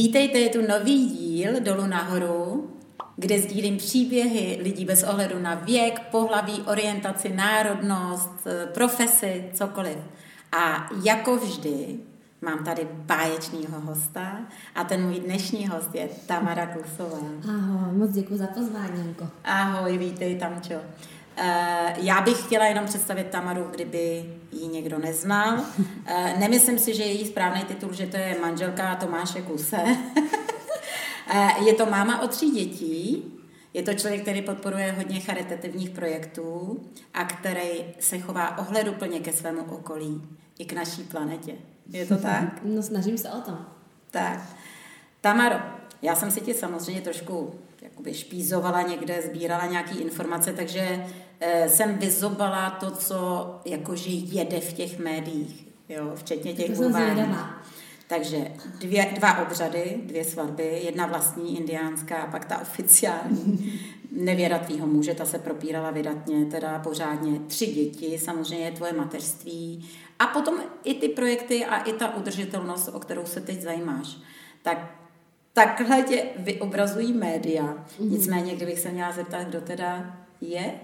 Vítejte, je tu nový díl Dolu nahoru, kde sdílím příběhy lidí bez ohledu na věk, pohlaví, orientaci, národnost, profesi, cokoliv. A jako vždy mám tady báječného hosta a ten můj dnešní host je Tamara Klusová. Ahoj, moc děkuji za pozvání, Janko. Ahoj, vítej Tamčo. Eh, já bych chtěla jenom představit Tamaru, kdyby ji někdo neznal. Eh, nemyslím si, že je její správný titul, že to je manželka Tomáše Kuse. Eh, je to máma o tří dětí, je to člověk, který podporuje hodně charitativních projektů a který se chová ohleduplně ke svému okolí i k naší planetě. Je to tak? No snažím se o to. Tak. Tamaro, já jsem si tě samozřejmě trošku jakoby špízovala někde, sbírala nějaké informace, takže e, jsem vyzobala to, co jakože jede v těch médiích, jo, včetně těch buvání. Takže dvě, dva obřady, dvě svatby, jedna vlastní indiánská a pak ta oficiální. Nevěra tvýho muže, ta se propírala vydatně, teda pořádně. Tři děti, samozřejmě tvoje mateřství a potom i ty projekty a i ta udržitelnost, o kterou se teď zajímáš. Tak takhle tě vyobrazují média. Mm-hmm. Nicméně, kdybych se měla zeptat, kdo teda je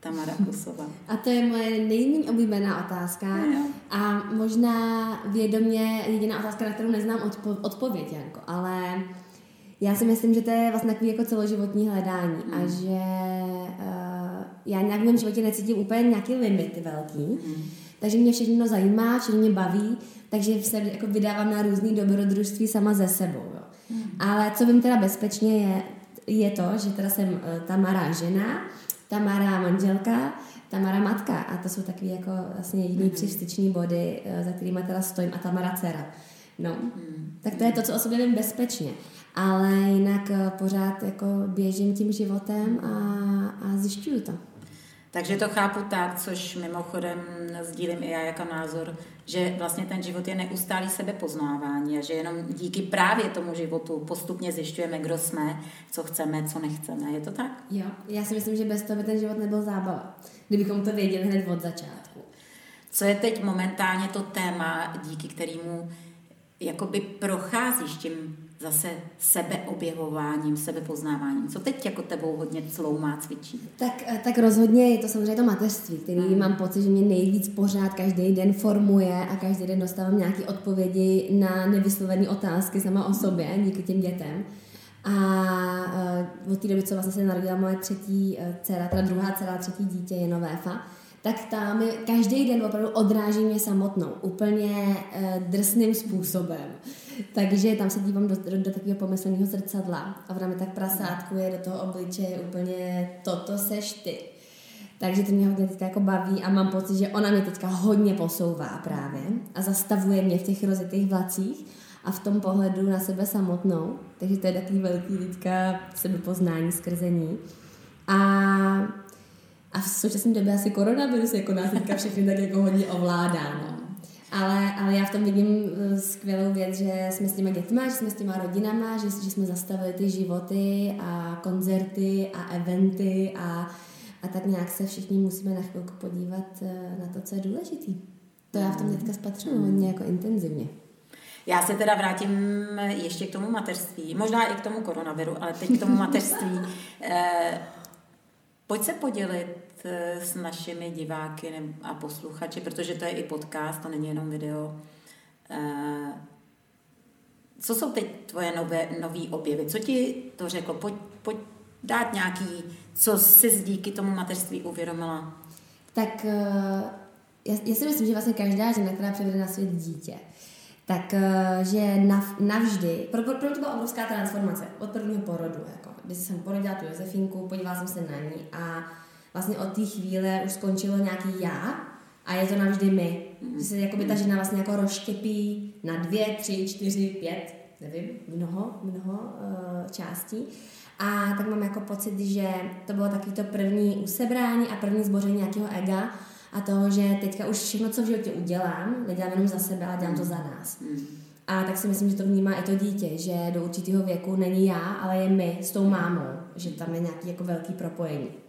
Tamara Kusová. A to je moje nejméně oblíbená otázka no, a možná vědomě jediná otázka, na kterou neznám odpo- odpověď, Janko, ale já si myslím, že to je vlastně takový jako celoživotní hledání mm. a mhm. že uh, já nějak v mém životě necítím úplně nějaký limity velký, mm. takže mě všechno zajímá, všechno mě baví, takže se jako vydávám na různý dobrodružství sama ze sebou. Ale co vím teda bezpečně je, je to, že teda jsem uh, Tamara žena, Tamara manželka, Tamara matka a to jsou takový jako vlastně jediný tři styční body, uh, za kterými teda stojím a Tamara dcera. No, mm. tak to je to, co o sobě vím bezpečně. Ale jinak uh, pořád jako běžím tím životem a, a zjišťuju to. Takže to chápu tak, což mimochodem sdílím i já jako názor, že vlastně ten život je neustálý sebepoznávání a že jenom díky právě tomu životu postupně zjišťujeme, kdo jsme, co chceme, co nechceme. Je to tak? Jo, já si myslím, že bez toho by ten život nebyl zábava, kdybychom to věděli hned od začátku. Co je teď momentálně to téma, díky kterému jakoby procházíš tím zase sebeobjevováním, sebepoznáváním. Co teď jako tebou hodně celou má cvičí? Tak, eh, tak rozhodně je to samozřejmě to mateřství, který mm. mám pocit, že mě nejvíc pořád každý den formuje a každý den dostávám nějaké odpovědi na nevyslovené otázky sama o sobě díky těm dětem. A uh, od té doby, co vlastně se narodila moje třetí uh, dcera, teda druhá dcera, třetí dítě je Novéfa, tak tam každý den opravdu odráží mě samotnou, úplně drsným způsobem. Takže tam se dívám do, do, do takového pomyslného zrcadla a ona mi tak prasátkuje do toho obličeje úplně toto seš ty. Takže to mě hodně teďka jako baví a mám pocit, že ona mě teďka hodně posouvá právě a zastavuje mě v těch rozitých vlacích a v tom pohledu na sebe samotnou. Takže to je takový velký teďka sebepoznání, skrzení. A a v současné době asi koronavirus jako nás teďka všechny tak jako hodně ovládá. No. Ale, ale já v tom vidím eh, skvělou věc, že jsme s těma dětma, že jsme s těma rodinama, že, že jsme zastavili ty životy a koncerty a eventy a, a tak nějak se všichni musíme na chvilku podívat eh, na to, co je důležitý. To já v tom teďka spatřuju hodně jako intenzivně. Já se teda vrátím ještě k tomu mateřství, možná i k tomu koronaviru, ale teď k tomu mateřství. Eh, pojď se podělit Eh, s našimi diváky a posluchači, protože to je i podcast, to není jenom video. Eh, co jsou teď tvoje nové, nový objevy? Co ti to řeklo? Pojď, pojď dát nějaký, co jsi díky tomu mateřství uvědomila? Tak eh, já, já si myslím, že vlastně každá žena, která přivede na svět dítě, tak že nav, navždy, pro, pro, pro to byla obrovská transformace od prvního porodu, jako, když jsem porodila tu Josefinku, podívala jsem se na ní a vlastně od té chvíle už skončilo nějaký já a je to navždy my. Že se jakoby ta žena vlastně jako rozštěpí na dvě, tři, čtyři, pět, nevím, mnoho, mnoho uh, částí. A tak mám jako pocit, že to bylo taky to první usebrání a první zboření nějakého ega a toho, že teďka už všechno, co v životě udělám, nedělám jenom za sebe, ale dělám to za nás. A tak si myslím, že to vnímá i to dítě, že do určitého věku není já, ale je my s tou mámou, že tam je nějaký jako velký propojení.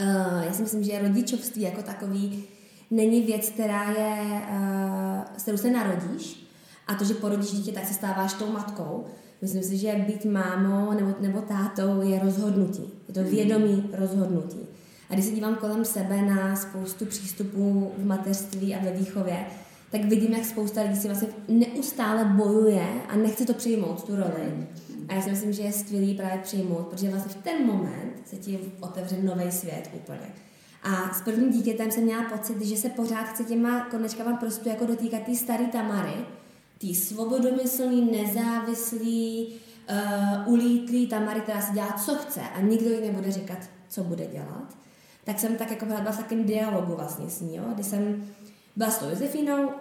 Uh, já si myslím, že rodičovství jako takový není věc, která je, uh, s kterou se narodíš, A to, že porodíš dítě, tak se stáváš tou matkou. Myslím si, že být mámou nebo, nebo tátou je rozhodnutí. Je to vědomí rozhodnutí. A když se dívám kolem sebe na spoustu přístupů v mateřství a ve výchově, tak vidím, jak spousta lidí si vlastně neustále bojuje a nechce to přijmout, tu roli. A já si myslím, že je skvělý právě přijmout, protože vlastně v ten moment se ti otevře nový svět úplně. A s prvním dítětem jsem měla pocit, že se pořád chce těma konečkama prostě jako dotýkat té staré Tamary, tý svobodomyslný, nezávislý, uh, ulítlý Tamary, která si dělá, co chce a nikdo jí nebude říkat, co bude dělat. Tak jsem tak jako byla v takovém dialogu vlastně s ní, jo, kdy jsem byla s tou Josefínou, uh,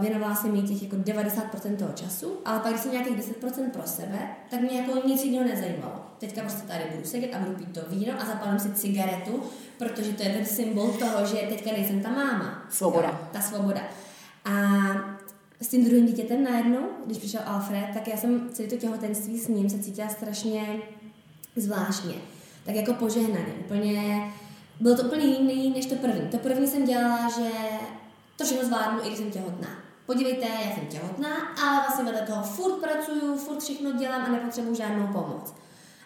věnovala jsem jí těch jako 90% toho času, ale pak, když jsem nějakých 10% pro sebe, tak mě jako nic jiného nezajímalo. Teďka prostě tady budu sedět a budu pít to víno a zapálím si cigaretu, protože to je ten symbol toho, že teďka nejsem ta máma. Svoboda. Jo, ta svoboda. A s tím druhým dítětem najednou, když přišel Alfred, tak já jsem celé to těhotenství s ním se cítila strašně zvláštně. Tak jako požehnaně. Úplně, bylo to úplně jiný než to první. To první jsem dělala, že to všechno zvládnu, i když jsem těhotná. Podívejte, já jsem těhotná, ale vlastně vedle toho furt pracuju, furt všechno dělám a nepotřebuji žádnou pomoc.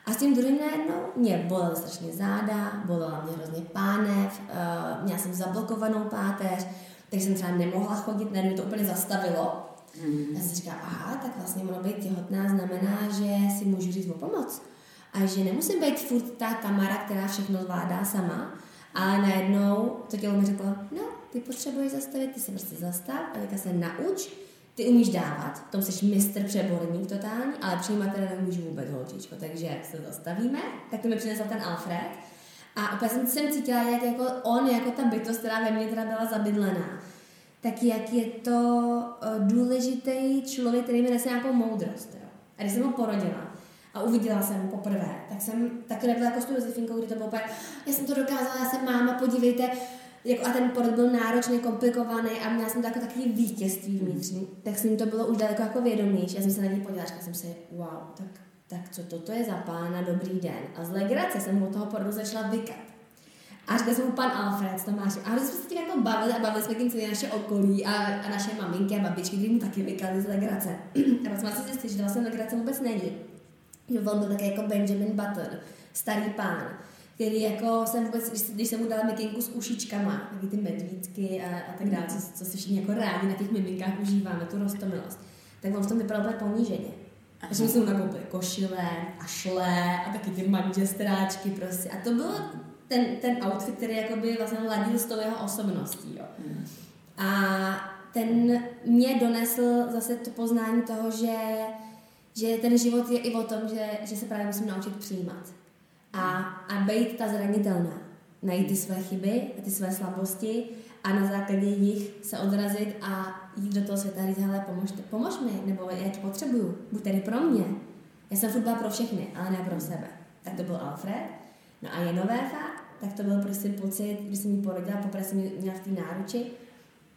A s tím druhým najednou mě bolely strašně záda, bolela mě hrozně pánev, uh, měla jsem zablokovanou páteř, takže jsem třeba nemohla chodit, najednou to úplně zastavilo. Mm. Já jsem říkala, aha, tak vlastně ono být těhotná znamená, že si můžu říct o pomoc. A že nemusím být furt ta Tamara, která všechno zvládá sama, ale najednou to tělo mi řeklo, no, ty potřebuješ zastavit, ty se prostě zastav a teďka se nauč, ty umíš dávat, v tom jsi mistr přeborník totální, ale přijímat teda nemůžu vůbec holčičko, takže se zastavíme, tak to mi přinesl ten Alfred. A opět jsem, cítila, jak jako on, jako ta bytost, která ve mně teda byla zabydlená, tak jak je to uh, důležitý člověk, který mi nese nějakou moudrost. Jo. A když jsem ho porodila, a uviděla jsem ho poprvé, tak jsem taky nebyla jako s tou Josefinkou, kdy to bylo úplně, já jsem to dokázala, já jsem máma, podívejte, jako, a ten porod byl náročný, komplikovaný a měla jsem to jako takový vítězství vnitřní, tak s ním to bylo už daleko jako vědomější. Já jsem se na něj podívala, říkala jsem si, wow, tak, tak co toto je za pána, dobrý den. A z legrace jsem od toho porodu začala vykat. A říkala jsem mu pan Alfred, Tomáš. A když jsme se tím jako bavili a bavili jsme tím celé naše okolí a, a naše maminky a babičky, kdy mu taky vykali z legrace. a pak jsme si zjistili, že vlastně legrace vůbec není. Že on byl taky jako Benjamin Button, starý pán který jako jsem vůbec, když, když jsem mu dala mikinku s ušičkama, taky ty medvídky a, a tak dále, co, co si všichni jako rádi na těch miminkách užíváme, tu rostomilost, tak on v tom vypadal úplně poníženě. Takže jsme mu nakoupili košile a šle a taky ty manžestráčky prostě. A to byl ten, ten outfit, který jakoby vlastně ladil s tou jeho osobností. Jo. Hmm. A ten mě donesl zase to poznání toho, že, že ten život je i o tom, že, že se právě musím naučit přijímat a, a být ta zranitelná. Najít ty své chyby a ty své slabosti a na základě jich se odrazit a jít do toho světa a říct, hele, pomožte, pomož mi, nebo já tě potřebuju, buď tady pro mě. Já jsem fotbal pro všechny, ale ne pro sebe. Tak to byl Alfred. No a Jenovéfa, tak to byl prostě pocit, když jsem ji porodila, poprvé jsem ji měla v té náruči,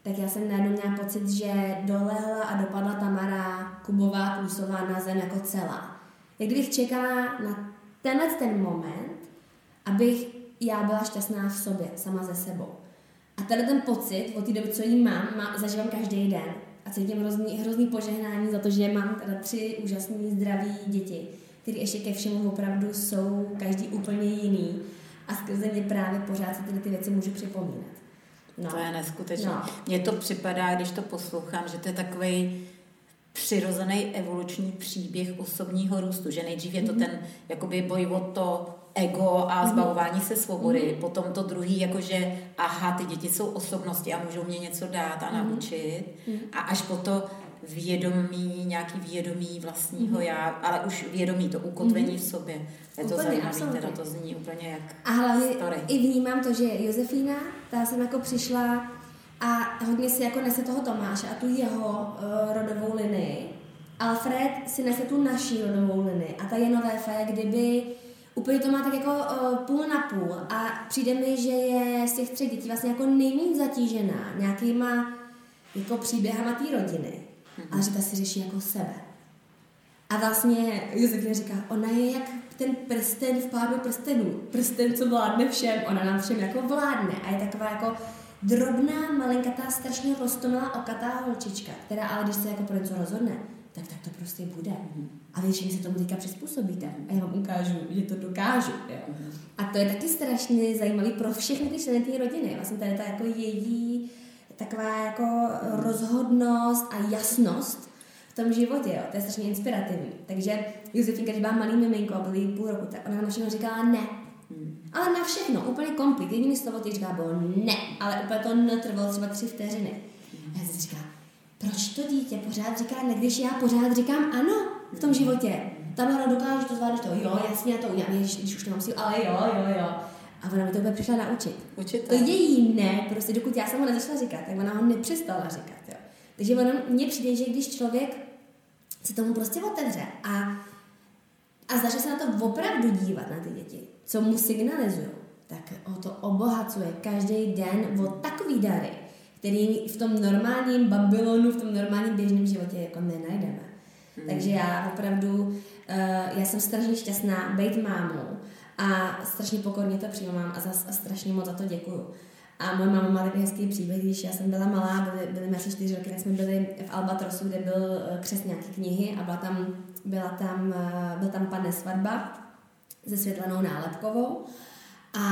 tak já jsem najednou měla pocit, že dolehla a dopadla Tamara Kubová Klusová na zem jako celá. Jak kdybych čekala na tenhle ten moment, abych já byla šťastná v sobě, sama ze sebou. A tenhle ten pocit od té doby, co jí mám, má, zažívám každý den. A cítím hrozný, hrozný požehnání za to, že mám teda tři úžasné zdraví děti, které ještě ke všemu opravdu jsou každý úplně jiný. A skrze mě právě pořád si tyhle ty věci můžu připomínat. No. To je neskutečné. No. Mně to připadá, když to poslouchám, že to je takový přirozený evoluční příběh osobního růstu, že nejdřív je to mhm. ten jakoby boj o to ego a mhm. zbavování se svobody, mm. potom to druhý, jakože aha, ty děti jsou osobnosti a můžou mě něco dát a mhm. naučit a až po to vědomí, nějaký vědomí vlastního já, ale už vědomí, to ukotvení v sobě. Je to zajímavé, teda to zní úplně jak A hlavně story. i vnímám to, že Josefína, ta jsem jako přišla a hodně si jako nese toho Tomáše a tu jeho uh, rodovou linii. Alfred si nese tu naší rodovou linii a ta je nové fe, kdyby úplně to má tak jako uh, půl na půl a přijde mi, že je z těch třech dětí vlastně jako nejméně zatížená nějakýma jako příběhama té rodiny. Mm-hmm. Ale že ta si řeší jako sebe. A vlastně Josefina říká, ona je jak ten prsten v pádu prstenů. Prsten, co vládne všem, ona nám všem jako vládne a je taková jako drobná, malinkatá, strašně rostomilá, okatá holčička, která ale když se jako pro něco rozhodne, tak tak to prostě bude. A všichni se tomu teďka přizpůsobíte. A já vám ukážu, že to dokážu. Jo. A to je taky strašně zajímavý pro všechny ty členy té rodiny. Vlastně tady ta jako její taková jako rozhodnost a jasnost v tom životě, jo. to je strašně inspirativní. Takže Josefinka, když byla malý miminko a byl půl roku, tak ona na všechno říkala ne. Hmm. Ale na všechno, úplně komplet. Jediný slovo, který říkala, bylo ne, ale úplně to netrvalo třeba tři vteřiny. Hmm. Já jsem říkala, proč to dítě pořád říká ne, když já pořád říkám ano v tom životě. Tamara dokáže to zvládnout, to jo, jasně, já to udělám, když, když už nemám sílu, ale jo, jo, jo. A ona mi to úplně přišla naučit. Učit to její ne, prostě dokud já jsem ho nezačala říkat, tak ona ho nepřestala říkat. Jo. Takže ono mně přijde, že když člověk se tomu prostě otevře a, a začne se na to opravdu dívat na ty děti, co mu signalizují, tak ho to obohacuje každý den o takový dary, který v tom normálním Babylonu, v tom normálním běžném životě jako nenajdeme. Hmm. Takže já opravdu, uh, já jsem strašně šťastná být mámou a strašně pokorně to přijímám a, zas, a strašně moc za to děkuju. A moje máma má takový hezký příběh, když já jsem byla malá, byly, byly naše čtyři roky, tak jsme byli v Albatrosu, kde byl eh, křes nějaké knihy a byla tam, byla tam, eh, byl tam pane svatba se světlenou nálepkovou. A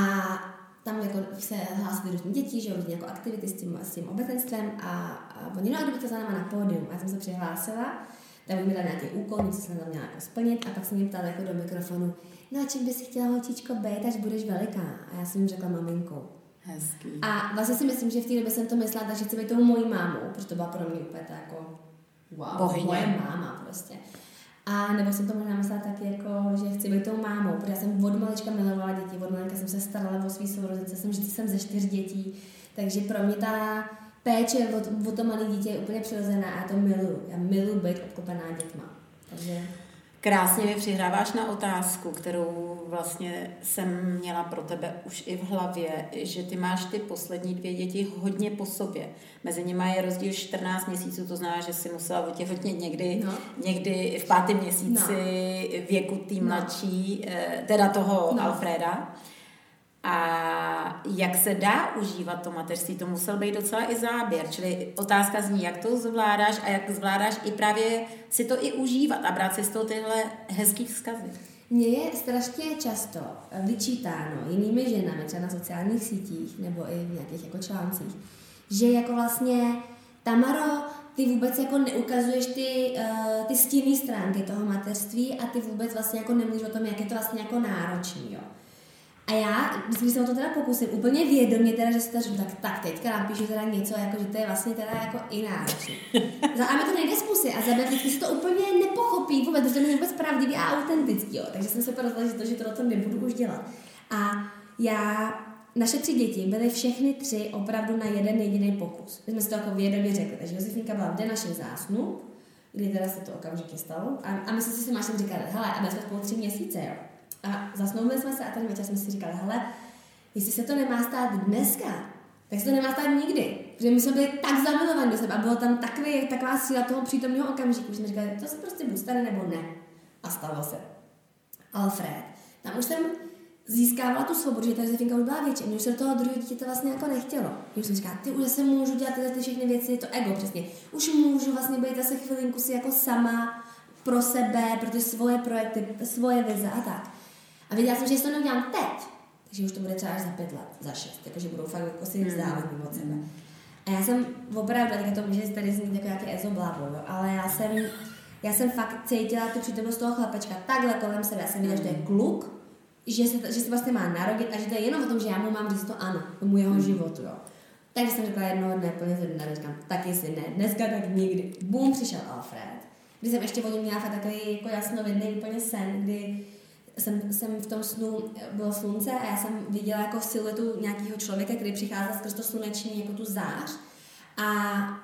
tam jako se hlásili různí děti, že různě jako aktivity s tím, s tím obetenstvem a, a oni, no a kdyby to za náma na pódium. A já jsem se přihlásila, tak mi dali nějaký úkol, něco jsem tam měla jako splnit a pak jsem mě ptala jako do mikrofonu, no a čím by si chtěla holčičko být, až budeš veliká? A já jsem jim řekla maminkou. Hezký. A vlastně si myslím, že v té době jsem to myslela, takže chci být tou mojí mámou, protože to byla pro mě úplně ta jako wow, Bohyně. moje máma prostě. A nebo jsem to možná myslela taky jako, že chci být tou mámou, protože já jsem od malička milovala děti, od malička jsem se starala o svý sourozence, jsem vždycky jsem ze čtyř dětí, takže pro mě ta péče o, to malé dítě je úplně přirozená a já to miluju. Já miluju být obklopená dětma. Takže... Krásně mi přihráváš na otázku, kterou vlastně jsem měla pro tebe už i v hlavě, že ty máš ty poslední dvě děti hodně po sobě. Mezi nimi je rozdíl 14 měsíců, to znamená, že si musela otěhotnět někdy, no. někdy v pátém měsíci no. věku tý no. mladší, no. teda toho no. Alfreda. A jak se dá užívat to mateřství, to musel být docela i záběr. Čili otázka zní, jak to zvládáš a jak zvládáš i právě si to i užívat a brát si z toho tyhle hezký vzkazy. Mně je strašně často vyčítáno jinými ženami, třeba na sociálních sítích nebo i v nějakých jako článcích, že jako vlastně Tamaro, ty vůbec jako neukazuješ ty, uh, ty stinné stránky toho mateřství a ty vůbec vlastně jako nemluvíš o tom, jak je to vlastně jako náročný, jo. A já, když se o to teda pokusím, úplně vědomě teda, že si to řeknu, tak, tak teďka napíšu teda něco, jako, že to je vlastně teda jako náročný. a mi to nejde z pusy a za vždycky si to úplně nepochopí vůbec, protože to není vůbec pravdivý a autentický, jo. Takže jsem se porozhodla, že to, že to nebudu už dělat. A já, naše tři děti byly všechny tři opravdu na jeden jediný pokus. My jsme si to jako vědomě řekli. Takže Josefinka byla v den našich zásnub, kdy teda se to okamžitě stalo. A, a my jsme si s Mášem říkali, hele, a my jsme spolu tři měsíce, jo a zasnoubili jsme se a ten večer jsme si říkali, hele, jestli se to nemá stát dneska, tak se to nemá stát nikdy. Protože my jsme byli tak zamilovaní do sebe a bylo tam takový, taková síla toho přítomného okamžiku, že jsme říkali, to se prostě buď stane nebo ne. A stalo se. Alfred. Tam už jsem získávala tu svobodu, že ta Josefinka už byla větší. Mě už se do toho druhého dítěte vlastně jako nechtělo. Už jsem říkala, ty už zase můžu dělat tyhle ty všechny věci, to ego přesně. Už můžu vlastně být zase chvilinku si jako sama pro sebe, pro ty svoje projekty, svoje vize a tak. A věděla jsem, že jestli to neudělám teď, takže už to bude třeba až za pět let, za šest, jakože budou fakt jako si hmm. od sebe. A já jsem opravdu, tak to může tady znít jako nějaký ezoblavo, jo, ale já jsem, já jsem fakt cítila tu přítomnost toho chlapečka takhle kolem sebe. Já jsem viděla, že to je kluk, že se, že se vlastně má narodit a že to je jenom o tom, že já mu mám říct to ano, tomu jeho hmm. životu, jo. Takže jsem řekla jednoho dne, plně ze dne, říkám, tak jestli ne, dneska tak nikdy. Bum, přišel Alfred. Když jsem ještě o něm měla fakt takový jako jasnovidný úplně sen, kdy jsem, jsem v tom snu, bylo slunce a já jsem viděla jako siluetu nějakého člověka, který přicházel skrz to sluneční jako tu zář. A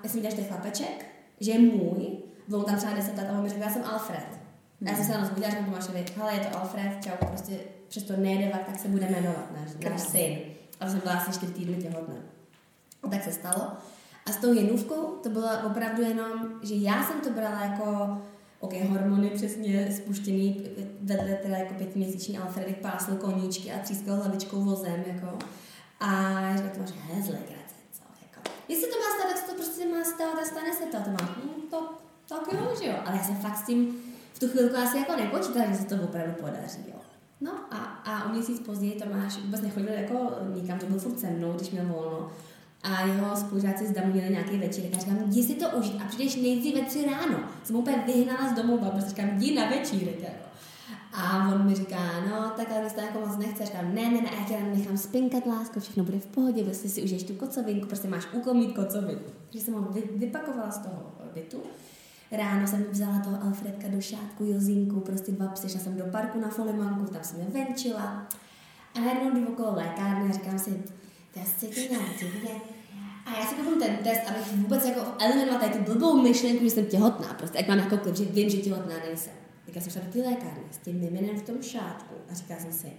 já jsem viděla, že to je chlapeček, že je můj, bylo tam třeba 10 let a on mi řekl, já jsem Alfred. A já jsem se na nás a říkám Tomášovi, hele, je to Alfred, čau, prostě přesto nejde tak se bude jmenovat náš, náš syn. A jsem byla asi 4 týdny těhotná. A tak se stalo. A s tou jenůvkou to bylo opravdu jenom, že já jsem to brala jako OK, hormony přesně spuštěný, vedle teda jako pětiměsíční Alfredek pásl koníčky a třískal hlavičkou vozem, jako. A já to máš hezlé grace, co? jestli to má stát, tak se to prostě má stát a stane se to. To má, hm, to, tak jo, že jo. Ale já jsem fakt s tím v tu chvilku asi jako nepočítala, že se to opravdu podaří, jo. No a, a o měsíc později Tomáš vůbec nechodil jako nikam, to byl furt se mnou, když měl volno. A jeho spolužáci z Damu měli nějaký večer. A říkám, jdi si to užít a přijdeš nejdřív ve tři ráno. Jsem úplně vyhnala z domova, protože říkám, jdi na večírek. Jako. A on mi říká, no, tak ale to jako moc nechce. Říkám, ne, ne, ne, já tě nechám spinkat, lásko, všechno bude v pohodě, vlastně si užiješ tu kocovinku, prostě máš úkol mít kocovinku. Takže jsem ho vy, vypakovala z toho bytu. Ráno jsem vzala toho Alfredka do šátku, Jozinku, prostě dva psy, jsem do parku na Folimanku, tam jsem je venčila. A najednou jdu okolo lékárny a říkám si, test se nějak. A já si koupím ten test, abych vůbec jako eliminovala tady tu blbou myšlenku, že jsem těhotná. Prostě jak mám jako klip, že vím, že těhotná nejsem. Tak já jsem šla do té lékárny s tím miminem v tom šátku a říkala jsem si,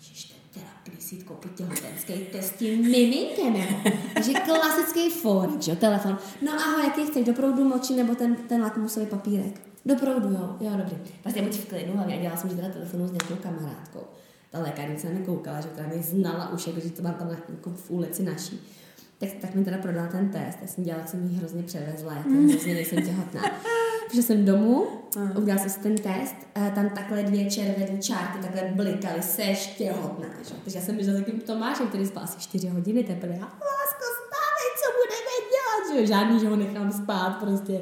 že teda když si koupit těhotenský test tím miminkem. Takže klasický fórik, že telefon. No ahoj, jaký chceš, do proudu moči nebo ten, ten lakmusový papírek? Do proudu, jo, jo, dobrý. Vlastně buď v klidu, hlavně dělala jsem, že teda telefonu s nějakou kamarádkou. Ta lékárnice na mě koukala, že teda mě znala už, jako, že to mám tam jako v ulici naší. Tak, tak mi teda prodala ten test. Já jsem dělala, jak jsem jí hrozně převezla, jako hrozně nejsem těhotná. Přišla jsem domů, uh. udělala jsem si ten test, a tam takhle dvě červené čárky takhle blikaly, seš těhotná. Že? Takže já jsem běžela s takým Tomášem, který spal asi čtyři hodiny teprve. A lásko, stávej, co budeme dělat? Že? Žádný, že ho nechám spát prostě.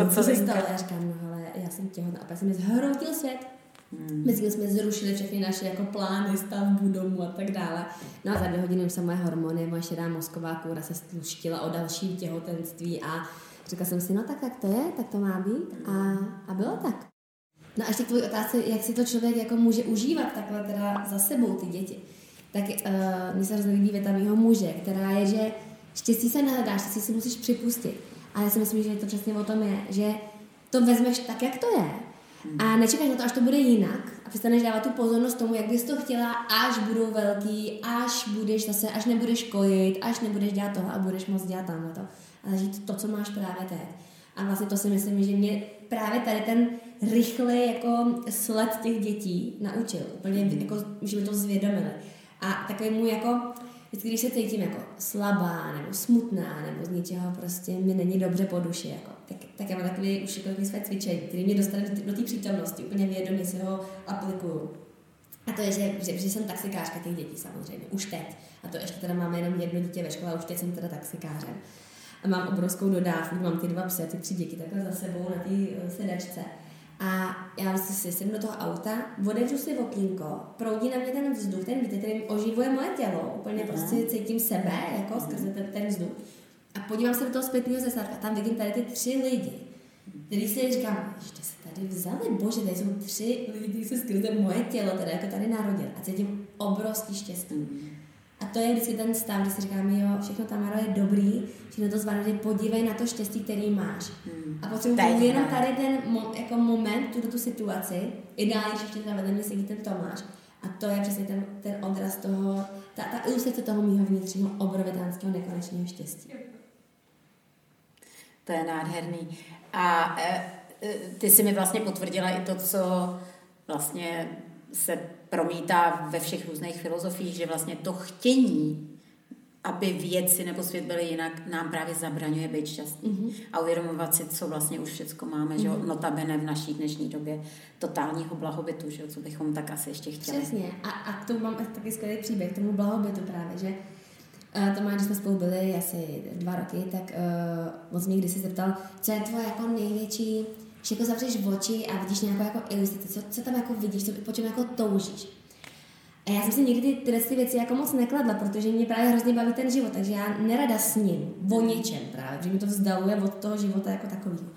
A co se stalo? Já říkám, no ale já jsem těhotná. A pak se mi zhroutil svět. Hmm. Mezi jsme zrušili všechny naše jako plány, stavbu domu a tak dále. No a za dvě hodiny už se moje hormony, moje šedá mozková kůra se sluštila o další těhotenství a Říkala jsem si, no tak, tak to je, tak to má být a, a bylo tak. No a ještě tvůj otázce, jak si to člověk jako může užívat takhle teda za sebou ty děti. Tak uh, mně se hrozně líbí věta mýho muže, která je, že štěstí se nehledáš, štěstí si musíš připustit. A já si myslím, že to přesně o tom je, že to vezmeš tak, jak to je. A nečekáš na to, až to bude jinak a přestaneš dávat tu pozornost tomu, jak bys to chtěla, až budou velký, až budeš zase, až nebudeš kojit, až nebudeš dělat toho a budeš moc dělat tamhle to ale žít to, co máš právě teď. A vlastně to si myslím, že mě právě tady ten rychlý jako sled těch dětí naučil. Úplně jako, že mi to zvědomili. A takový můj jako, vždycky, když se cítím jako slabá, nebo smutná, nebo z něčeho prostě mi není dobře po duši, jako, tak, tak já mám takový už jako své cvičení, který mě dostane do té přítomnosti, úplně vědomě si ho aplikuju. A to je, že, že, že jsem taxikářka těch dětí samozřejmě, už teď. A to ještě teda máme jenom jedno dítě ve škole, už teď jsem teda taxikářem a mám obrovskou dodávku, mám ty dva psy a ty tři děti takhle za sebou na té eh, sedačce. A já si sednu do toho auta, otevřu si okýnko, proudí na mě ten vzduch, ten vítr, který oživuje moje tělo, úplně Aha. prostě cítím sebe, jako skrze ten, ten vzduch. A podívám se do toho zpětného zrcadla, tam vidím tady ty tři lidi, který si říkám, ještě se tady vzali, bože, tady jsou tři lidi, kteří se skrze moje tělo, teda jako tady narodil. A cítím obrovský štěstí. A to je vždycky ten stav, kdy si říkáme, jo, všechno Tamaro je dobrý, všechno to zvládne, podívej na to štěstí, který máš. Hmm. A potřebuji jenom tady ten mo- jako moment, tuto tu situaci, ideálně, že ještě teda vedle mě sedí ten Tomáš. A to je přesně ten, ten odraz toho, ta, ta ilustrace toho mýho vnitřního obrovitánského nekonečného štěstí. To je nádherný. A e, e, ty si mi vlastně potvrdila i to, co vlastně se promítá ve všech různých filozofiích, že vlastně to chtění, aby věci nebo svět byly jinak, nám právě zabraňuje být šťastný. Mm-hmm. A uvědomovat si, co vlastně už všechno máme, mm-hmm. že mhm. notabene v naší dnešní době totálního blahobytu, že co bychom tak asi ještě chtěli. Přesně. A, a to mám taky skvělý příběh, tomu blahobytu právě, že Uh, Tomáš, když jsme spolu byli asi dva roky, tak uh, moc mě když se zeptal, co je tvoje jako největší že jako zavřeš oči a vidíš nějakou jako ilustraci, co, co tam jako vidíš, co, po čem jako toužíš. A já jsem si někdy ty, tyhle ty věci jako moc nekladla, protože mě právě hrozně baví ten život, takže já nerada s ním o něčem právě, že mi to vzdaluje od toho života jako takového.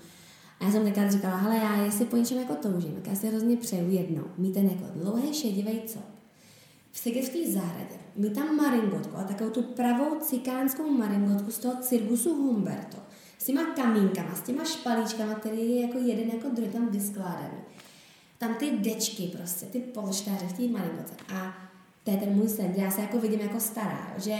A já jsem tenkrát říkala, hele, já jestli po něčem jako toužím, tak já si hrozně přeju jednou mít ten jako dlouhý šedivý co. V Segerské zahradě, mít tam maringotku a takovou tu pravou cikánskou maringotku z toho cirkusu Humberto s těma kamínkama, s těma špalíčkama, který je jako jeden jako druhý tam vyskládaný. Tam ty dečky prostě, ty polštáře v té malinkoce. A to je ten můj sen, já se jako vidím jako stará, že,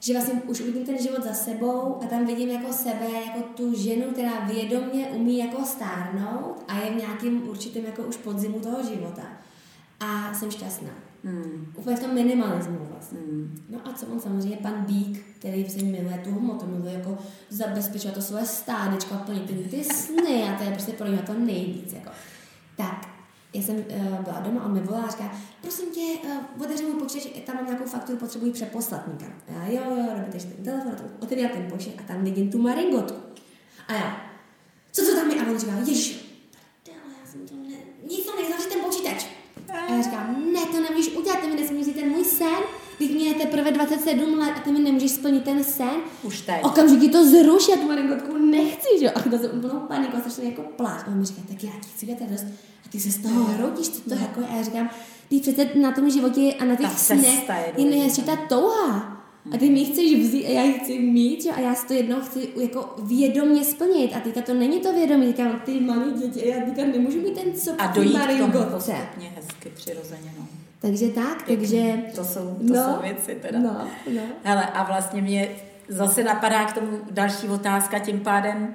že vlastně už vidím ten život za sebou a tam vidím jako sebe, jako tu ženu, která vědomě umí jako stárnout a je v nějakém určitém jako už podzimu toho života. a jsem šťastná. Hmm. Úplně v tom minimalismu vlastně. Hmm. No a co on samozřejmě, pan Bík, který se miluje tu hmotu, miluje jako zabezpečovat to svoje stádečko a plnit ty, ty sny a to je prostě pro něho to nejvíc. Jako. Tak, já jsem uh, byla doma, on mi volá a říká, prosím tě, uh, otevři můj počítač, tam mám nějakou fakturu, potřebuji přeposlat někam. A já, jo, jo, dobře, ten telefon, otevřela ten počítač a tam vidím tu maringotku. A já, co to tam je? A on říká, ježiš, prdele, já jsem to ne, nic to nejde, ten počítač. A já říkám, ne, to nemůžeš udělat, ty mi nesmíš vzít ten můj sen, teď mě je teprve 27 let a ty mi nemůžeš splnit ten sen. Už teď. Okamžitě to zruš, já tu maringotku nechci, že jo. A to jsem úplnou paniku, a strašně jako plát. A on mi říká, tak já ti chci vědět radost. A ty se z toho hrotíš, co to jako je. A já říkám, ty přece na tom životě a na těch Ta snech je je důležitá. nejhezčí ta touha. A ty mi chceš vzít a já ji chci mít, že? a já si to jednou chci jako vědomě splnit. A teďka to není to vědomí, mám ty malé děti a já teďka nemůžu mít ten co A dojít k tomu postupně hezky, přirozeně, no. Takže tak, takže... To jsou, to no, jsou věci teda. No, no. Hele, a vlastně mě zase napadá k tomu další otázka, tím pádem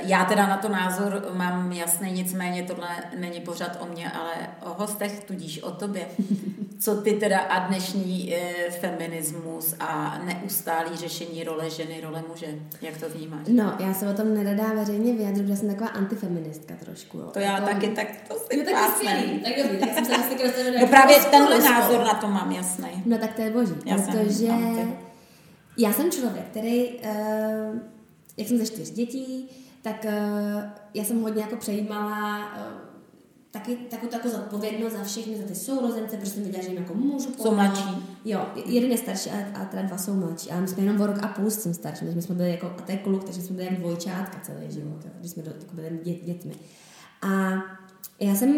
já teda na to názor mám jasný, nicméně tohle není pořád o mně, ale o hostech, tudíž o tobě. Co ty teda a dnešní eh, feminismus a neustálý řešení role ženy, role muže, jak to vnímáš? No, já se o tom nerada veřejně vyjadřu, protože jsem taková antifeministka trošku. Jo. To já jako, taky, tak to si Jo, tak skvělý, tak dobrý, tak jsem se No právě tenhle názor na to mám jasný. No tak to je boží, Já jsem protože anti. já jsem člověk, který, uh, jak jsem ze čtyř dětí, tak uh, já jsem hodně jako přejímala uh, taky takovou jako zodpovědnost za všechny, za ty sourozence, protože jsem viděla, že jim jako můžu Jsou pomoct. mladší. Jo, jeden je starší a, a teda dva jsou mladší. Ale my jsme jenom o rok a půl s tím starší, takže my jsme byli jako, a to je kluk, takže jsme byli jak dvojčátka celý život, jo, když jsme do, jako byli dě, dětmi. A já jsem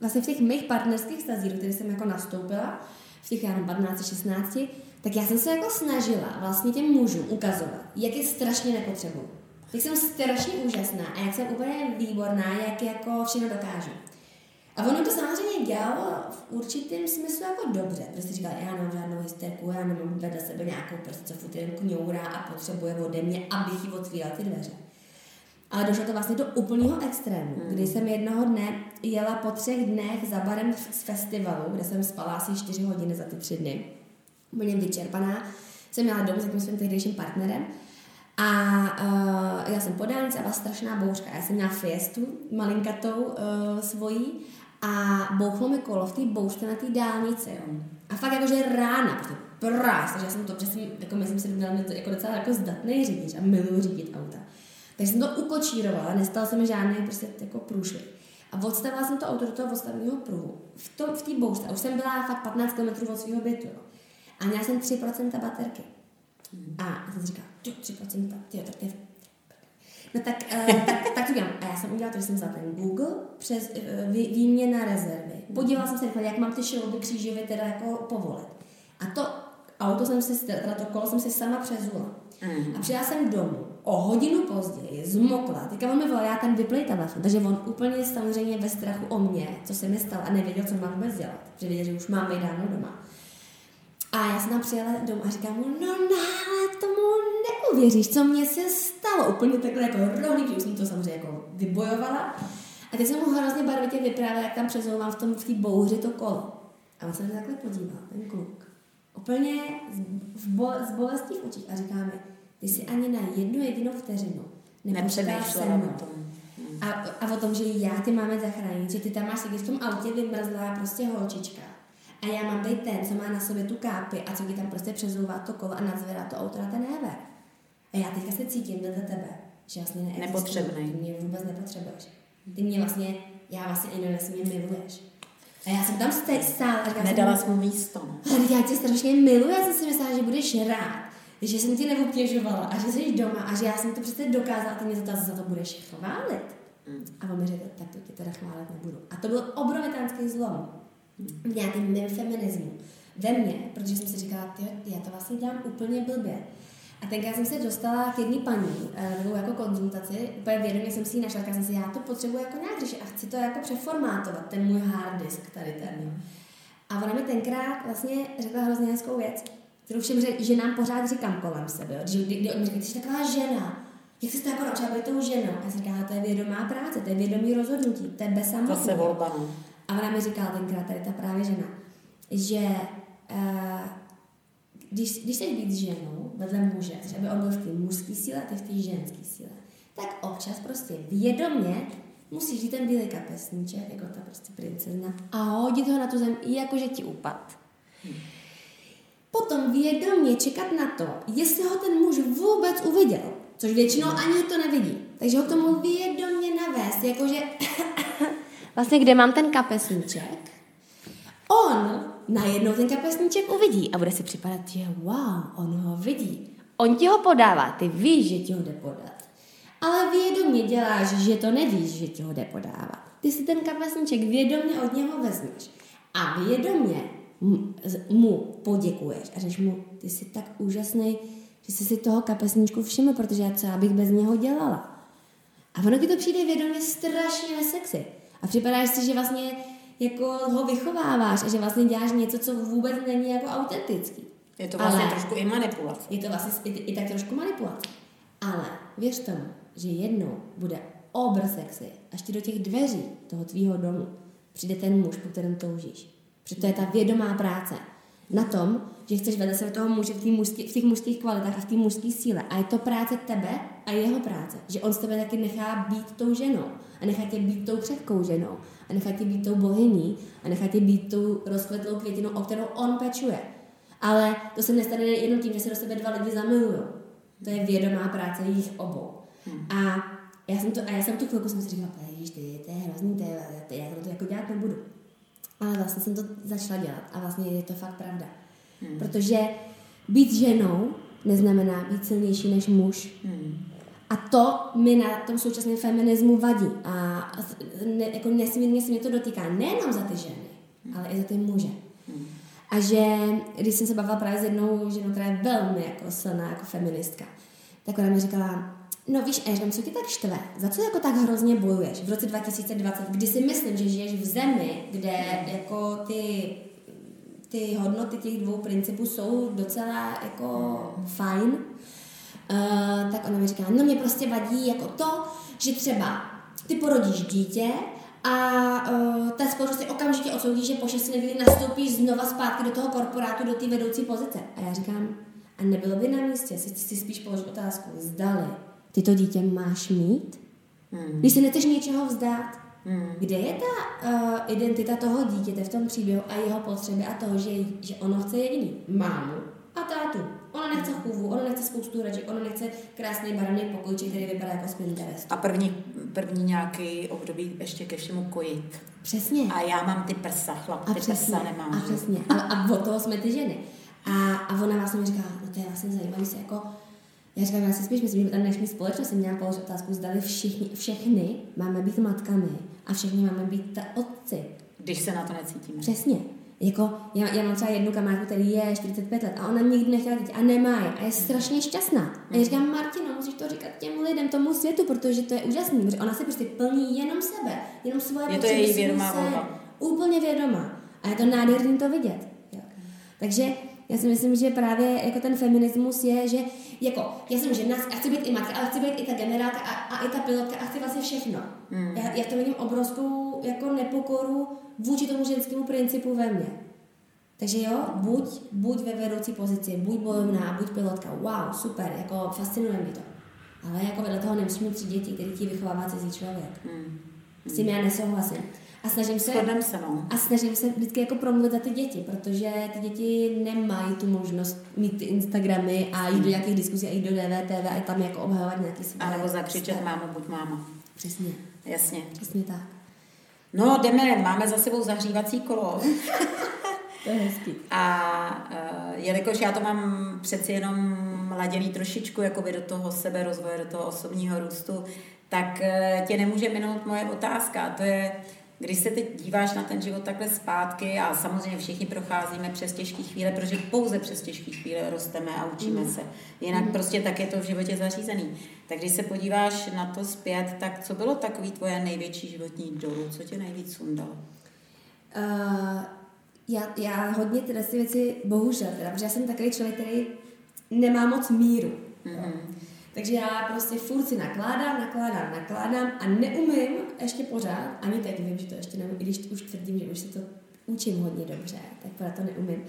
vlastně v těch mých partnerských stazích, do kterých jsem jako nastoupila, v těch, já nevím, 15, 16, tak já jsem se jako snažila vlastně těm mužům ukazovat, jak je strašně nepotřebuju. Jak jsem strašně úžasná a jak jsem úplně výborná, jak jako všechno dokážu. A ono to samozřejmě dělalo v určitém smyslu jako dobře, protože si říkala, já nemám žádnou hysterku, já nemám vedle sebe nějakou prostě, co furt jen kňourá a potřebuje ode mě, abych jí otvíral ty dveře. Ale došlo to vlastně do úplného extrému, Hmm. kdy jsem jednoho dne jela po třech dnech za barem z festivalu, kde jsem spala asi čtyři hodiny za ty tři dny. Úplně vyčerpaná. Jsem jela domů s jakým svým tehdejším partnerem a uh, já jsem po dálnici a byla strašná bouřka. Já jsem měla fiestu malinkatou uh, svojí a bouchlo mi kolo v té bouřce na té dálnici. Jo. A fakt jakože rána, prostě prás, takže já jsem to, jsem, jako myslím si, to jako docela jako zdatný řidič a miluju řídit auta. Takže jsem to ukočírovala, nestal se mi žádný prostě jako průšvih. A odstavila jsem to auto do toho odstavního pruhu. V, tom, v té bouřce. Už jsem byla fakt 15 km od svého bytu. Jo. A měla jsem 3% baterky. A já jsem si říkala, "Ty, 3%, tyjo, tak to je No tak, uh, tak, tak to dělám. A já jsem udělala to, že jsem vzala ten Google přes uh, vý, výměna rezervy. Podívala jsem se, rychle, jak mám ty šrouby křížově teda jako povolit. A to auto jsem si, teda to kolo jsem si sama přezula. Mhm. A přijela jsem domů. O hodinu později zmokla. Teďka on mi volal, já tam vyplej telefon. Takže on úplně samozřejmě ve strachu o mě, co se mi stalo a nevěděl, co mám vůbec dělat. Protože věděl, že už mám dávno doma. A já jsem tam přijela domů a říkám mu, no, ale tomu neuvěříš, co mě se stalo. Úplně takhle jako rovný, že už jsem to samozřejmě jako vybojovala. A teď jsem mu hrozně barvitě vyprávěla, jak tam přezouvám v tom v té bouři to kolo. A on se mi takhle podíval, ten kluk. Úplně z, bo, z bolestí v očích a říká mi, ty si ani na jednu jedinou vteřinu nepočítáš se Nepřemýšlela o tom. A, a o tom, že já tě máme zachránit, že ty tam máš sedět v tom autě vymrzlá prostě holčička. A já mám být ten, co má na sobě tu kápi a co ti tam prostě přezouvá to kolo a nadzvedá to auto na ten hever. A já teďka se cítím vedle tebe, že vlastně. Nepotřebnej. Ty mě vůbec nepotřebuješ. Ty mě vlastně, já vlastně ani nesmí miluješ. A já jsem tam stej- stála a říkala jsem Nedala mu, místo. ale já tě strašně miluji, já jsem si myslela, že budeš rád, že jsem tě neobtěžovala a že jsi doma a že já jsem to přece dokázala a ty mě za to, za to budeš chválit. A on mi řekl, tak to tě teda chválit nebudu. A to byl obrovitánský zlom v nějakém mém feminismu ve mně, protože jsem si říkala, ty, já to vlastně dělám úplně blbě. A tenkrát jsem se dostala k jedné paní, eh, nebo jako konzultaci, úplně vědomě jsem si ji našla, tak jsem si, já to potřebuji jako nějak a chci to jako přeformátovat, ten můj hard disk tady ten. jo. A ona mi tenkrát vlastně řekla hrozně hezkou věc, kterou všem že, ženám pořád říkám kolem sebe, jo. Že, kdy, kdy on mi říká, ty jsi taková žena, jak jsi to jako naučila být tou ženou? A já jsem říkala, to je vědomá práce, to je vědomý rozhodnutí, to je bez samotného. volba, no. A ona mi říkala tenkrát, tady ta právě žena, že uh, když, když chceš být ženou vedle muže, chceš, aby on byl v té mužské síle ty v té ženské síle, tak občas prostě vědomě musíš jít ten bílý kapesníček, jako ta prostě princezna, a hodit ho na tu zem, jakože ti upad. Potom vědomě čekat na to, jestli ho ten muž vůbec uviděl, což většinou ani to nevidí. Takže ho k tomu vědomě navést, jakože vlastně kde mám ten kapesníček, on najednou ten kapesníček uvidí a bude si připadat, že wow, on ho vidí. On ti ho podává, ty víš, že ti ho jde podat. Ale vědomě děláš, že to nevíš, že ti ho jde podávat. Ty si ten kapesníček vědomě od něho vezmeš a vědomě mu poděkuješ a řekneš mu, ty jsi tak úžasný, že jsi si toho kapesníčku všiml, protože já co bych bez něho dělala. A ono ti to přijde vědomě strašně nesexy. A připadáš si, že vlastně jako ho vychováváš a že vlastně děláš něco, co vůbec není jako autentický. Je to vlastně Ale trošku i manipulace. Je to vlastně i, i tak trošku manipulace. Ale věř tomu, že jednou bude obr sexy, až ti do těch dveří toho tvýho domu přijde ten muž, po kterém toužíš. Protože to je ta vědomá práce na tom, že chceš vedle sebe toho muže v, mužský, v těch mužských kvalitách a v té mužské síle. A je to práce tebe a jeho práce. Že on z tebe taky nechá být tou ženou. A nechá tě být tou křehkou ženou. A nechá tě být tou bohyní. A nechá tě být tou rozkvetlou květinou, o kterou on pečuje. Ale to se nestane jenom tím, že se do sebe dva lidi zamilují. To je vědomá práce jejich obou. Hmm. A já jsem to, a já jsem tu chvilku jsem si říkala, že to je hrozný, to je, já to jako dělat nebudu. Ale vlastně jsem to začala dělat a vlastně je to fakt pravda. Hmm. Protože být ženou neznamená být silnější než muž. Hmm. A to mi na tom současném feminismu vadí. A ne, jako nesmírně se mě to dotýká nejenom za ty ženy, hmm. ale i za ty muže. Hmm. A že, když jsem se bavila právě s jednou ženou, která je velmi jako silná jako feministka, tak ona mi říkala, No víš, Ežem, co ti tak štve? Za co jako tak hrozně bojuješ v roce 2020, kdy si myslím, že žiješ v zemi, kde jako ty, ty hodnoty těch dvou principů jsou docela jako fajn, uh, tak ona mi říká, no mě prostě vadí jako to, že třeba ty porodíš dítě a uh, ta společnost okamžitě odsoudí, že po šesti neděli nastoupíš znova zpátky do toho korporátu, do té vedoucí pozice. A já říkám, a nebylo by na místě si, si spíš položit otázku, zdali ty to dítě máš mít, hmm. když se nechceš něčeho vzdát. Hmm. Kde je ta uh, identita toho dítěte v tom příběhu a jeho potřeby a toho, že, že ono chce jediný mámu a tátu. Ono nechce chůvu, ono nechce spoustu hraček, ono nechce krásný barevný pokojček, který vypadá jako spinning A první, první nějaký období ještě ke všemu kojit. Přesně. A já mám ty prsa, chlap, ty přesně, prsa nemám. A přesně. A, a od toho jsme ty ženy. A, a ona vlastně mi říká, no to je vlastně zajímavé se jako já říkám, já si spíš myslím, že ta dnešní společnost si měla položit otázku, zdali všichni, všechny máme být matkami a všichni máme být ta otci. Když se na to necítíme. Přesně. Jako, já, já mám třeba jednu kamarádku, který je 45 let a ona nikdy nechtěla dítě a nemá je a je strašně šťastná. A já říkám, Martino, musíš to říkat těm lidem, tomu světu, protože to je úžasný, protože ona se prostě plní jenom sebe, jenom svoje Je to její vědomá volba. Úplně vědomá. A je to nádherný to vidět. Jo. Takže já si myslím, že právě jako ten feminismus je, že jako, já jsem žena, a chci být i matka, ale chci být i ta generálka a, a i ta pilotka a chci vlastně všechno. Mm. Já, já to vidím obrovskou jako nepokoru vůči tomu ženskému principu ve mně. Takže jo, buď, buď ve vedoucí pozici, buď bojovná, buď pilotka, wow, super, jako fascinuje mě to. Ale jako vedle toho nemusíš mít tři děti, které ti vychovává cizí člověk. Mm. S tím já nesouhlasím. A snažím se, se no. a snažím se vždycky jako promluvit za ty děti, protože ty děti nemají tu možnost mít ty Instagramy a jít do nějakých diskuzí a jít do DVTV a tam jako obhajovat nějaký své. A nebo zakřičet máma, buď máma. Přesně. Jasně. Přesně tak. No, jdeme, máme za sebou zahřívací kolo. to je hezký. A uh, jelikož já to mám přeci jenom laděný trošičku jakoby do toho sebe rozvoje, do toho osobního růstu, tak uh, tě nemůže minout moje otázka. To je, když se teď díváš na ten život takhle zpátky a samozřejmě všichni procházíme přes těžké chvíle, protože pouze přes těžké chvíle rosteme a učíme mm. se. Jinak mm. prostě tak je to v životě zařízený. Tak když se podíváš na to zpět, tak co bylo takový tvoje největší životní dolů? Co tě nejvíc sundalo? Uh, já, já hodně tyhle věci, bohužel, teda, protože já jsem takový člověk, který nemá moc míru. Mm. Takže já prostě furt si nakládám, nakládám, nakládám a neumím ještě pořád, ani teď vím, že to ještě neumím, i když už tvrdím, že už se to učím hodně dobře, tak pořád to neumím.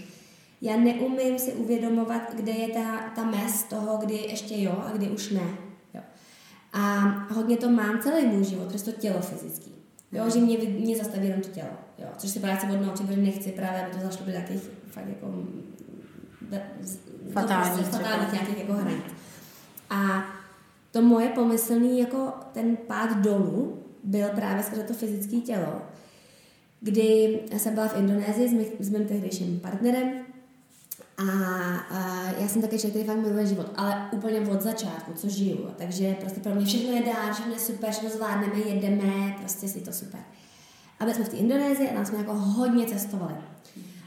Já neumím si uvědomovat, kde je ta, ta mez toho, kdy ještě jo a kdy už ne. Jo. A hodně to mám celý můj život, přes to tělo fyzický. Jo, mm. že mě, mě zastaví jenom to tělo. Jo, což si právě se odnaučím, protože nechci právě, aby to zašlo do nějakých fakt jako fatálních, no, fatálních nějakých jako hranic. A to moje pomyslný jako ten pád dolů byl právě skrze to fyzické tělo, kdy jsem byla v Indonésii s, mý, s mým tehdejším partnerem a, a já jsem také člověk, který fakt miluje život, ale úplně od začátku, co žiju. Takže prostě pro mě všechno je dál, všechno je super, všechno zvládneme, jedeme, prostě si to super. A byli jsme v té Indonésii a tam jsme jako hodně cestovali.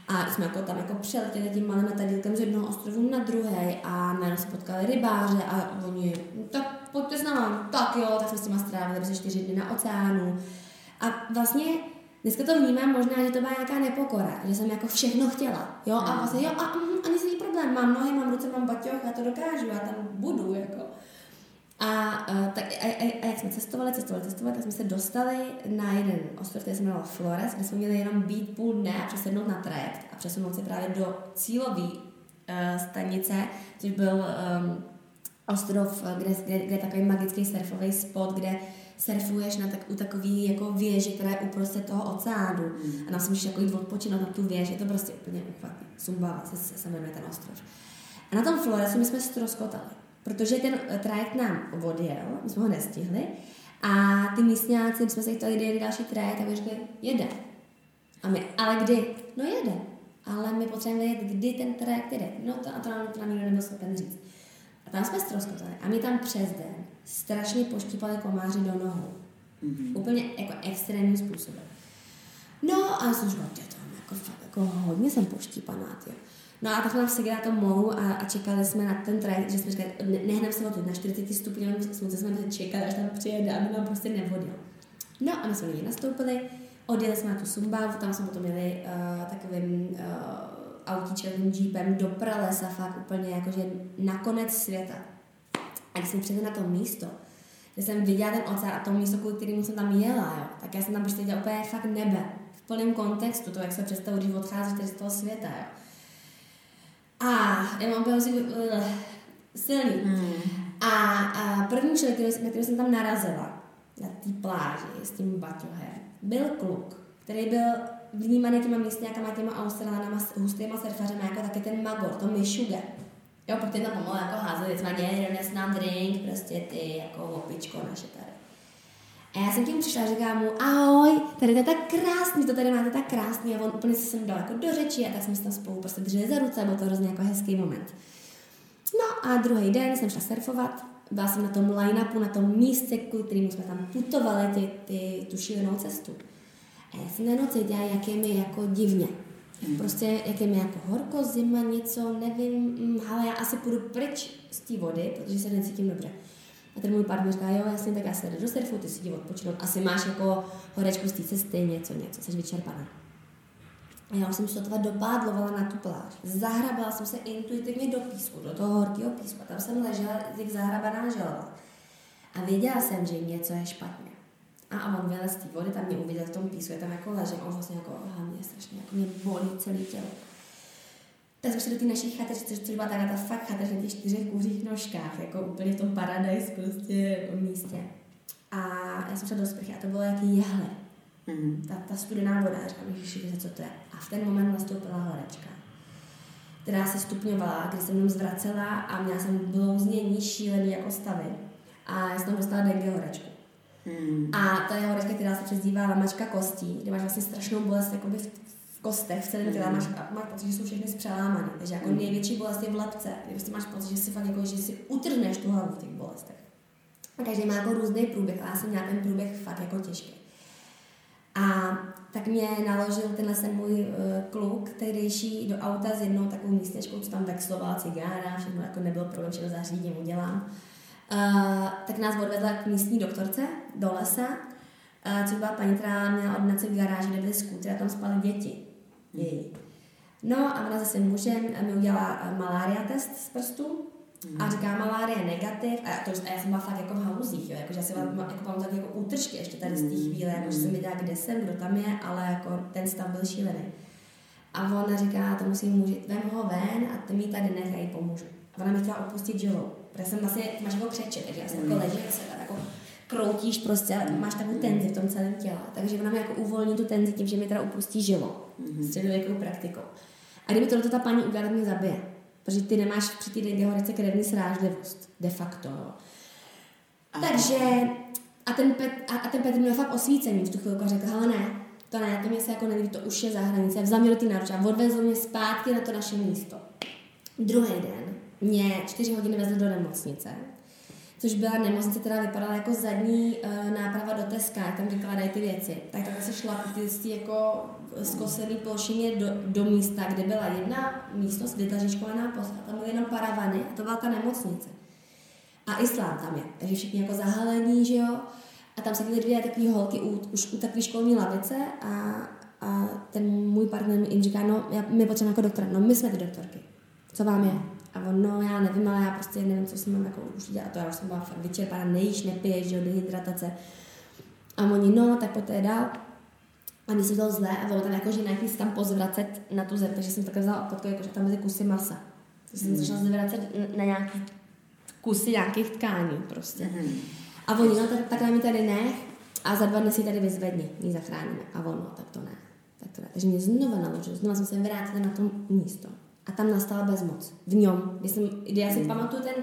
A jsme jako tam jako přeletěli tím malým letadílkem z jednoho ostrovu na druhý a najednou se potkali rybáře a oni, no tak pojďte s náma, tak jo, tak jsme s těma strávili prostě čtyři dny na oceánu. A vlastně Dneska to vnímám možná, že to byla nějaká nepokora, že jsem jako všechno chtěla. Jo, a hmm. vlastně jo, a mm, ani se problém, mám nohy, mám ruce, mám baťoch, já to dokážu, já tam budu, jako. A, a, tak, a, a, a, jak jsme cestovali, cestovali, cestovali, tak jsme se dostali na jeden ostrov, který se jmenoval Flores, kde jsme měli jenom být půl dne a přesednout na trajekt a přesunout se právě do cílové uh, stanice, což byl um, ostrov, kde, kde, kde je takový magický surfový spot, kde surfuješ na tak, u takový jako věži, která je uprostřed toho oceánu mm. a nás můžeš jako jít odpočinout na tu věž, je to prostě úplně uchvatné. Sumbava se, se jmenuje ten ostrov. A na tom Floresu my jsme stroskotali, protože ten trajekt nám odjel, my jsme ho nestihli a ty místňáci, když jsme se chtěli jít další trajekt, tak řekli, jede. A my, ale kdy? No jede. Ale my potřebujeme vědět, kdy ten trajekt jede. No to, a to nám, to nám nikdo nebyl schopen říct. A tam jsme stroskotali. A my tam přes den strašně poštípali komáři do nohou. Mm-hmm. Úplně jako extrémním způsobem. No a já jsem říkala, to jako, fakt, jako hodně jsem poštípaná, tě. No a jsme seděli na tom mohu a, a, čekali jsme na ten trajekt, že jsme říkali, ne, nehneme se odtud na 40 stupňovém slunce, jsme čekali, až tam přijede, aby nám prostě nevodil. No a my jsme lidi nastoupili, odjeli jsme na tu Sumbavu, tam jsme potom měli uh, takovým uh, autíčem, jeepem do pralesa, fakt úplně jakože na konec světa. A když jsem přijela na to místo, kde jsem viděla ten oceán a to místo, kvůli kterému jsem tam jela, jo, tak já jsem tam prostě viděla úplně fakt nebe. V plném kontextu, to, jak se představuji, když odcházíš z toho světa. Jo. A já mám úplně uh, silný. Hmm. A, a první člověk, který, na který jsem tam narazila, na té pláži s tím baťohem, byl kluk, který byl vnímaný těma místňákama, těma australanama, hustýma surfařema, jako taky ten magor, to myšuge. Jo, protože tam pomalu jako házeli, jsme dělali, dones nám drink, prostě ty jako opičko naše tady. A já jsem tím přišla a říkám mu, ahoj, tady to je tak krásný, to tady máte tak krásný a on úplně se sem dal jako do řeči a tak jsme se tam spolu prostě drželi za ruce, byl to hrozně jako hezký moment. No a druhý den jsem šla surfovat, byla jsem na tom line-upu, na tom místě, kvůli kterým jsme tam putovali ty, ty, tu šílenou cestu. A já jsem najednou cítila, jak je mi jako divně. Mm. Prostě, jak je mi jako horko, zima, něco, nevím, mm, ale já asi půjdu pryč z té vody, protože se necítím dobře. A ten můj partner říká, jo, jasně, tak já se jdu do surfu, ty si jdi odpočinout. Asi máš jako horečku z té cesty, něco, něco, jsi vyčerpaná. A já už jsem sotva dopádlovala na tu pláž. Zahrabala jsem se intuitivně do písku, do toho horkého písku. A tam jsem ležela jak zahrabaná želva. A věděla jsem, že něco je špatně. A, on vylez z té vody, tam mě uviděl v tom písku, je tam jako ležel, on vlastně jako, aha, mě strašně, jako mě bolí celý tělo. Tak jsme šli do té naší chaty, což, byla taková ta fakt chata, že na těch čtyřech kůřích nožkách, jako úplně v tom paradise prostě místě. A já jsem šla do sprchy a to bylo jaký jehle. Mm. Ta, ta studená voda, říkám, ježiši, co to je. A v ten moment nastoupila horečka, která se stupňovala, když jsem jenom zvracela a měla jsem blouznění šílený jako stavy. A já jsem tam dostala dengue horečku. Hmm. A to je horečka, která se přezdívá lamačka kostí, kde máš vlastně strašnou bolest jakoby v, v kostech, v celém těle, hmm. máš, máš pocit, že jsou všechny zpřelámané. Takže jako hmm. největší bolest je v lepce, kde prostě máš pocit, že si fakt jako, že si utrhneš tu hlavu v těch bolestech. A každý má jako různý průběh, ale já jsem měla ten průběh fakt jako těžký. A tak mě naložil tenhle ten můj uh, kluk, tehdejší do auta s jednou takovou místečkou, co tam vexlovala cigára, všechno jako nebyl problém, všechno zařídím, udělám. Uh, tak nás odvedla k místní doktorce do lesa, uh, což byla paní, která měla ordinaci v garáži, kde byly skútry a tam spaly děti. Její. No a ona zase mužem mi udělala malária test z prstu A říká, malárie je negativ, a, to, a já jsem byla fakt jako v haluzích, jo, jakože já si mám jako pamatuju jako útržky ještě tady z té chvíle, jako, že jsem věděla, kde jsem, kdo tam je, ale jako ten stav byl šílený. A ona říká, to musím můžit, vem ho ven a ty mi tady nech, já jí pomůžu. A ona mi chtěla opustit žilou, protože jsem vlastně, máš jako křeče, takže já jsem jako ležím, se jako kroutíš prostě, máš takovou tenzi v tom celém těle. Takže ona mi jako uvolní tu tenzi tím, že mi teda upustí žilo. Mm-hmm. Středověkou praktikou. A kdyby tohle ta paní udělala, mě zabije. Protože ty nemáš při té degehorice krevní srážlivost. De facto. Aha. Takže a ten, Pet, a, a ten Petr měl fakt osvícení v tu chvilku a řekl, ale ne, to ne, to mě se jako nelíbí, to už je za hranice. Vzal mě do té náruče a odvezl mě zpátky na to naše místo. Druhý den mě čtyři hodiny vezl do nemocnice což byla nemocnice, která vypadala jako zadní uh, náprava do Teska, tam vykládají ty věci. Tak takhle se šla ty jako zkosený plošině do, do, místa, kde byla jedna místnost vytlažičkovaná posta, tam byly jenom paravany a to byla ta nemocnice. A islám tam je, takže všichni jako zahalení, že jo. A tam seděly dvě takové holky u, už u takové školní lavice a, a ten můj partner jim říká, no já, my potřebujeme jako doktora, no my jsme ty doktorky, co vám je? A on, no já nevím, ale já prostě nevím, co jsem mám jako už dělat. To já už jsem byla fakt vyčerpaná, nejíš, nepiješ, že dehydratace. A oni, no, tak pojďte dál. A mi se to zlé a bylo tam jako, že nějaký tam pozvracet na tu zem, takže jsem takhle vzala opatku, jako, že tam byly kusy masa. Takže jsem začala zvracet na nějaký kusy nějakých tkání prostě. Mm. A oni, no tak, takhle mi tady nech a za dva dny si tady vyzvedni, my zachráníme. A ono, tak to ne. Tak to ne. Takže mě znovu naložil, znovu jsem se vrátila na to místo. A tam nastala bezmoc. V něm. Jsem, já si hmm. pamatuju ten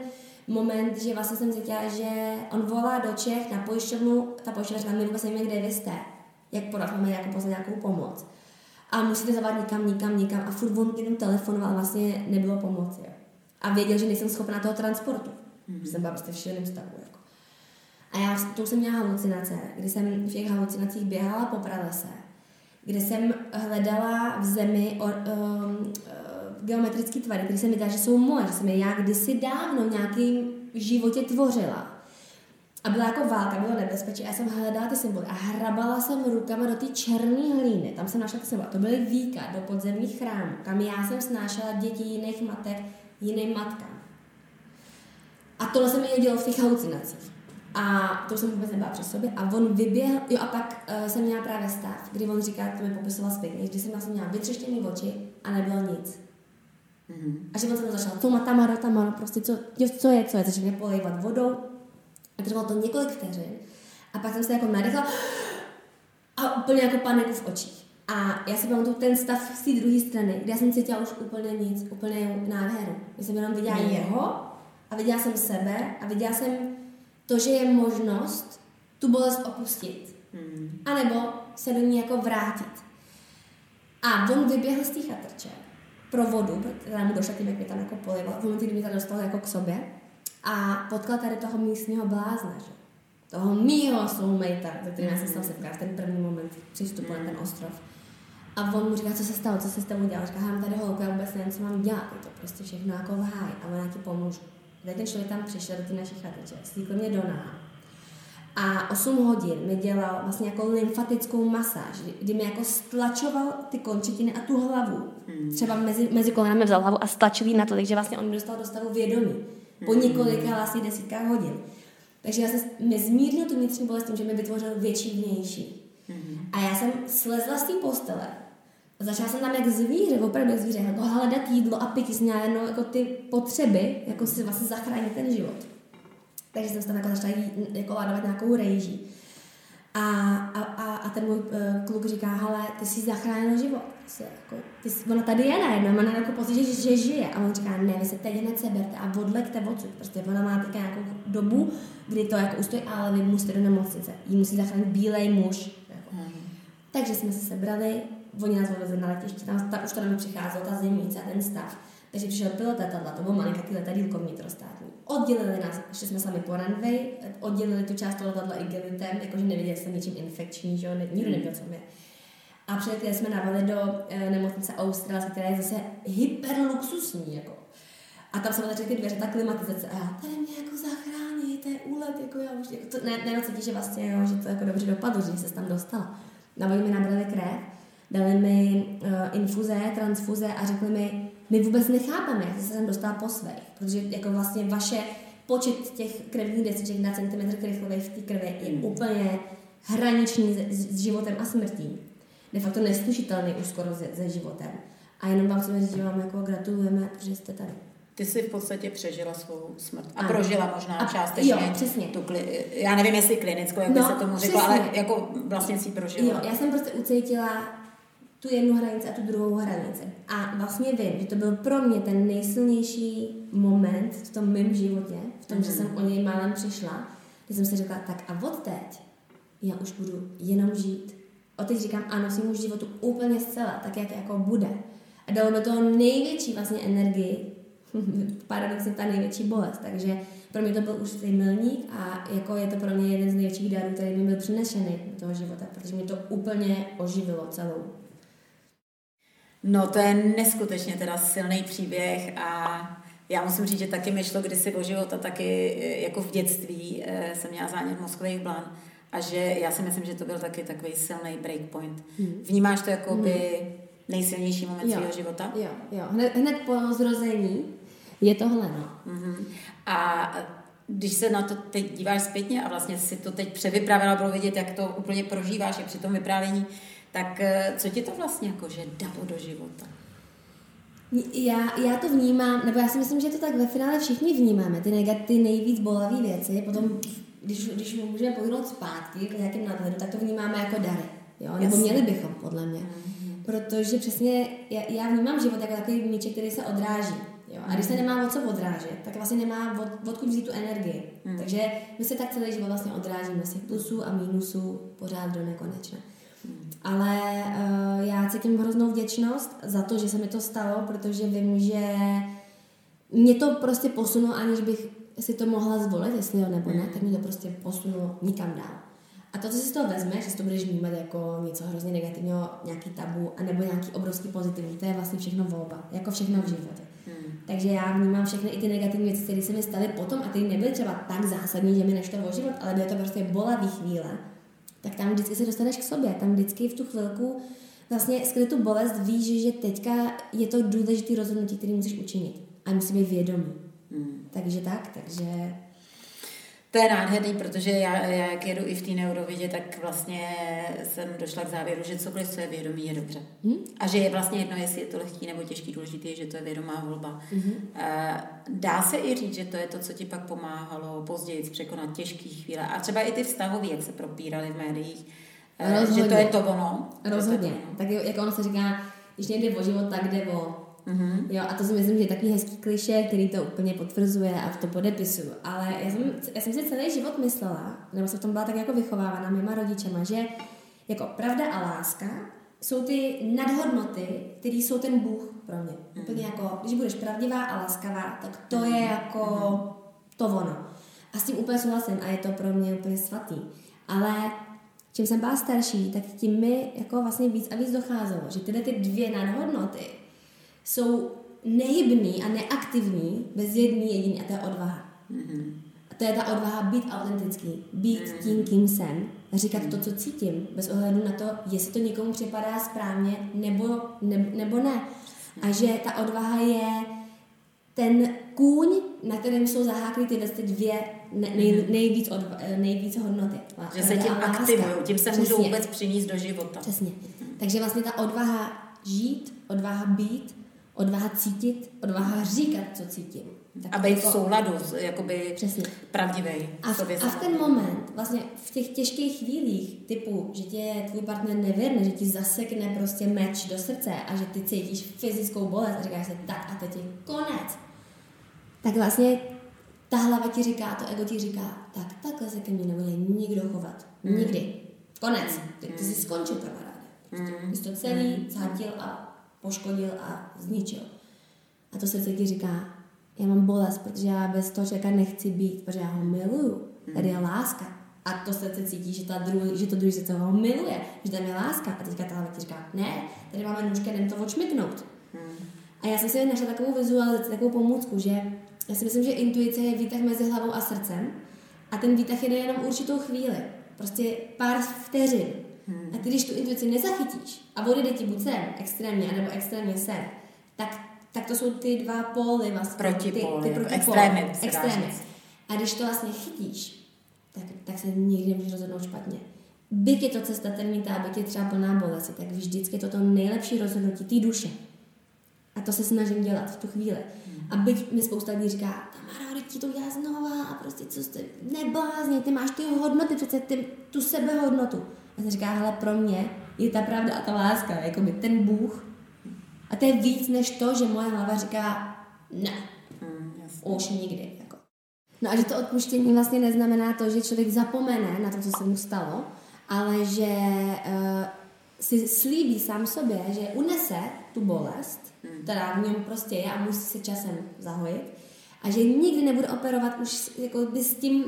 moment, že vlastně jsem cítila, že on volá do Čech na pojišťovnu, ta pojišťovna říká, my vůbec nevíme, kde vy jste, jak podat, máme jako poznat nějakou pomoc. A musíte zavolat nikam, nikam, nikam. A furt on jenom telefonoval, vlastně nebylo pomoci. A věděl, že nejsem schopná toho transportu. Mm-hmm. Že jsem byla prostě v šíleném stavu. Jako. A já to jsem měla halucinace, kdy jsem v těch halucinacích běhala po pralese, kde jsem hledala v zemi or, um, geometrické tvary, které se mi zdá, že jsou moje, že jsem je já kdysi dávno v nějakém životě tvořila. A byla jako válka, bylo nebezpečí. Já jsem hledala ty symboly a hrabala jsem rukama do ty černé hlíny. Tam jsem našla ty symboly. To byly víka do podzemních chrámů, kam já jsem snášela děti jiných matek jiným matkám. A tohle se mi dělo v těch halucinacích. A to jsem vůbec nebyla při sobě. A on vyběhl, jo a pak uh, jsem měla právě stav, kdy on říká, to mi popisoval zpětně, kdy jsem vlastně měla vytřeštěný oči a nebylo nic. Mm-hmm. A že on se začal, co má Tamara, Tamara, prostě co, co je, co je, začal mě polejvat vodou. A trvalo to několik vteřin. A pak jsem se jako nadechla a úplně jako paniku v očích. A já si pamatuju ten stav z té druhé strany, kde já jsem cítila už úplně nic, úplně nádheru. Já jsem jenom viděla mm. jeho a viděla jsem sebe a viděla jsem to, že je možnost tu bolest opustit. Mm. A nebo se do ní jako vrátit. A on vyběhl z té chatrče pro vodu, která mu došla tím, jak mě tam jako polival, v momentě, kdy mě tam dostal jako k sobě a potkal tady toho místního blázna, že? toho mýho soulmatea, se kterým já jsem se setkala v ten první moment přístupu na ten ostrov. A on mu říká, co se stalo, co se s tebou dělá. Říká, mám tady holku, já vůbec nevím, co mám dělat, je to prostě všechno jako v háji a ona ti pomůžu. Teď ten člověk tam přišel do té naší chateče, slíkl mě do náha a 8 hodin mi dělal vlastně jako lymfatickou masáž, kdy mi jako stlačoval ty končetiny a tu hlavu. Hmm. Třeba mezi, mezi kolenami vzal hlavu a stlačil na to, takže vlastně on mi dostal do stavu vědomí. Po hmm. několika vlastně desítkách hodin. Takže já jsem mi zmírnil tu vnitřní bolest tím, že mi vytvořil větší vnější. Hmm. A já jsem slezla z té postele a začala jsem tam jak zvíře, opravdu jak zvíře, jako hledat jídlo a pití, jsem měla jako ty potřeby, jako si vlastně zachránit ten život. Takže jsem se tam jako začala jít, jako ládovat nějakou rejží. A, a, a, a ten můj uh, kluk říká, hele, ty jsi zachránil život. Jsi, jako, ty jsi, ona tady je najednou, má jako pocit, že, že, žije. A on říká, ne, vy se teď hned seberte a odleďte odsud. Prostě ona má teď nějakou dobu, kdy to jako ustojí, ale vy musíte do nemocnice. Jí musí zachránit bílej muž. Jako. Mm. Takže jsme se sebrali, oni nás odvezli na letiště, tam ta, už to nám přicházela ta zimnice a ten stav. Takže přišel pilot letadla, to bylo malinkatý letadílko vnitrostátní. Oddělili nás, ještě jsme sami po runway, oddělili tu část toho letadla igelitem, jakože nevěděli jsme ničím infekční, že jo, nikdo nevěděl, co mě. A přiletěli jsme na do e, nemocnice Australska, která je zase hyperluxusní, jako. A tam začali ty dveře, ta klimatizace. A já, tady mě jako zachrání, to je úlet, jako já už, jako to, ne, ne, cítí, že vlastně, jo, že to jako dobře dopadlo, že se tam dostala. Na mi nabrali krev dali mi uh, infuze, transfuze a řekli mi, my vůbec nechápeme, jak se sem dostal po svých, protože jako vlastně vaše počet těch krevních desiček na centimetr krychlový v té krvi je mm. úplně hraniční s, s životem a smrtí. De facto neslušitelný už skoro se, se životem. A jenom vám chceme říct, že vám jako gratulujeme, že jste tady. Ty jsi v podstatě přežila svou smrt. A ano. prožila možná a, částečně. Jo, přesně. Tu kli, já nevím, jestli klinickou, jak no, by se tomu řekla, ale jako vlastně si prožila. Jo, já jsem prostě ucítila tu jednu hranici a tu druhou hranici. A vlastně vím, že to byl pro mě ten nejsilnější moment v tom mém životě, v tom, mm. že mhm. jsem o něj málem přišla, kdy jsem si řekla, tak a od teď já už budu jenom žít. O teď říkám ano svým životu úplně zcela, tak jak jako bude. A dalo mi to největší vlastně energii, paradoxně ta největší bolest. Takže pro mě to byl už ten milník a jako je to pro mě jeden z největších darů, který mi byl přinešený do toho života, protože mě to úplně oživilo celou. No to je neskutečně teda silný příběh a já musím říct, že taky mi šlo kdysi o život a taky eh, jako v dětství eh, jsem měla zánět mozkových blan a že já si myslím, že to byl taky takový silný breakpoint. Hmm. Vnímáš to jako by hmm. nejsilnější moment svého života? Jo, jo. Hned, hned po zrození je tohle, no. Mm-hmm. A když se na to teď díváš zpětně a vlastně si to teď převypravila, bylo vidět, jak to úplně prožíváš i při tom vyprávění, tak eh, co ti to vlastně jako, že dalo do života? Já, já to vnímám, nebo já si myslím, že to tak ve finále všichni vnímáme, ty, negat, ty nejvíc bolavé věci, potom, když, když můžeme pohnout zpátky k nějakým nadhledu, tak to vnímáme jako dary, jo? nebo Jasně. měli bychom, podle mě. Mm-hmm. Protože přesně já, já vnímám život jako takový míček, který se odráží. Jo? A když se nemá od co odrážet, tak vlastně nemá od, odkud vzít tu energii. Mm. Takže my se tak celý život vlastně odrážíme z těch plusů a mínusů pořád do nekonečna. Ale uh, já cítím hroznou vděčnost za to, že se mi to stalo, protože vím, že mě to prostě posunulo, aniž bych si to mohla zvolit, jestli jo nebo ne, tak mě to prostě posunulo nikam dál. A to, co si z toho vezmeš, že si to budeš vnímat jako něco hrozně negativního, nějaký tabu, anebo nějaký obrovský pozitivní, to je vlastně všechno volba, jako všechno v životě. Hmm. Takže já vnímám všechny i ty negativní věci, které se mi staly potom a ty nebyly třeba tak zásadní, že mi nešlo o život, ale byly to prostě bolavý chvíle, tak tam vždycky se dostaneš k sobě. Tam vždycky v tu chvilku vlastně skrze tu bolest víš, že teďka je to důležité rozhodnutí, který musíš učinit. A musí být vědomý. Hmm. Takže tak, takže to je nádherný, protože já, já jak jedu i v té neurovidě, tak vlastně jsem došla k závěru, že cokoliv, co je vědomí, je dobře. Hmm? A že je vlastně jedno, jestli je to lehký nebo těžký, důležitý že to je vědomá volba. Hmm. Dá se i říct, že to je to, co ti pak pomáhalo později překonat těžké chvíle. A třeba i ty vztahové, jak se propírali v médiích, Rozhodně. že to je to ono. Rozhodně. To ono. Tak jak ono se říká, když nejde o život, tak jde o Mm-hmm. Jo, a to si myslím, že je takový hezký kliše, který to úplně potvrzuje a to podepisuju. Ale já jsem, já jsem si celý život myslela, nebo jsem v tom byla tak jako vychovávána mýma rodičema, že jako pravda a láska jsou ty nadhodnoty, které jsou ten Bůh pro mě. Mm-hmm. Úplně jako, když budeš pravdivá a láskavá, tak to je jako mm-hmm. to ono. A s tím úplně souhlasím a je to pro mě úplně svatý. Ale čím jsem byla starší, tak tím mi jako vlastně víc a víc docházelo, že tyhle ty dvě nadhodnoty jsou nehybný a neaktivní bez jedný jediný a to je odvaha. Mm-hmm. A to je ta odvaha být autentický, být mm-hmm. tím, kým jsem, říkat mm-hmm. to, co cítím, bez ohledu na to, jestli to někomu připadá správně nebo, ne, nebo ne. A že ta odvaha je ten kůň, na kterém jsou zaháklí tyhle ty dvě nej, nej, nejvíc, od, nejvíc hodnoty. Že se tím aktivují, tím se Přesně. můžou vůbec přinést do života. Přesně. Takže vlastně ta odvaha žít, odvaha být odvaha cítit, odvaha říkat, co cítím. Tak a být jako, v souladu, jakoby Přesně. pravdivý. A v, a v ten moment, vlastně v těch těžkých chvílích, typu, že tě tvůj partner nevěrne, že ti zasekne prostě meč do srdce a že ty cítíš fyzickou bolest a říkáš si, tak a teď je konec. Tak vlastně ta hlava ti říká, to ego ti říká, tak takhle se ke mně nebude nikdo chovat. Mm. Nikdy. Konec. Ty, ty jsi skončil kamaráde. Mm. Jsi to celý zhatil a poškodil a zničil. A to srdce ti říká, já mám bolest, protože já bez toho člověka nechci být, protože já ho miluju. Tady je láska. A to srdce cítí, že, ta druhý, že to druhý srdce ho miluje, že tam je láska. A teďka ta ti říká, ne, tady máme nůžky, jdem to odšmiknout. A já jsem si našla takovou vizualizaci, takovou pomůcku, že já si myslím, že intuice je výtah mezi hlavou a srdcem a ten výtah jde jenom určitou chvíli. Prostě pár vteřin. Hmm. A ty, když tu intuici nezachytíš a odjede ti buď sem, extrémně, nebo extrémně sem, tak, tak to jsou ty dva póly vlastně. Protipóly, ty, ty extrémy, extrémy. A když to vlastně chytíš, tak, tak se nikdy nemůžeš rozhodnout špatně. Byť je to cesta termítá, byť je třeba plná bolesti, tak vždycky je to to nejlepší rozhodnutí té duše. A to se snažím dělat v tu chvíli. A byť mi spousta lidí říká, Tamara, ti to udělá znova a prostě co jste, neblázně, ty máš ty hodnoty, přece ty, tu sebehodnotu. A se říká, hele, pro mě je ta pravda a ta láska, jako by ten Bůh. A to je víc než to, že moje hlava říká, ne, jasně. už nikdy. Jako. No a že to odpuštění vlastně neznamená to, že člověk zapomene na to, co se mu stalo, ale že uh, si slíbí sám sobě, že unese tu bolest, která v něm prostě je a musí se časem zahojit a že nikdy nebude operovat už jako by s tím,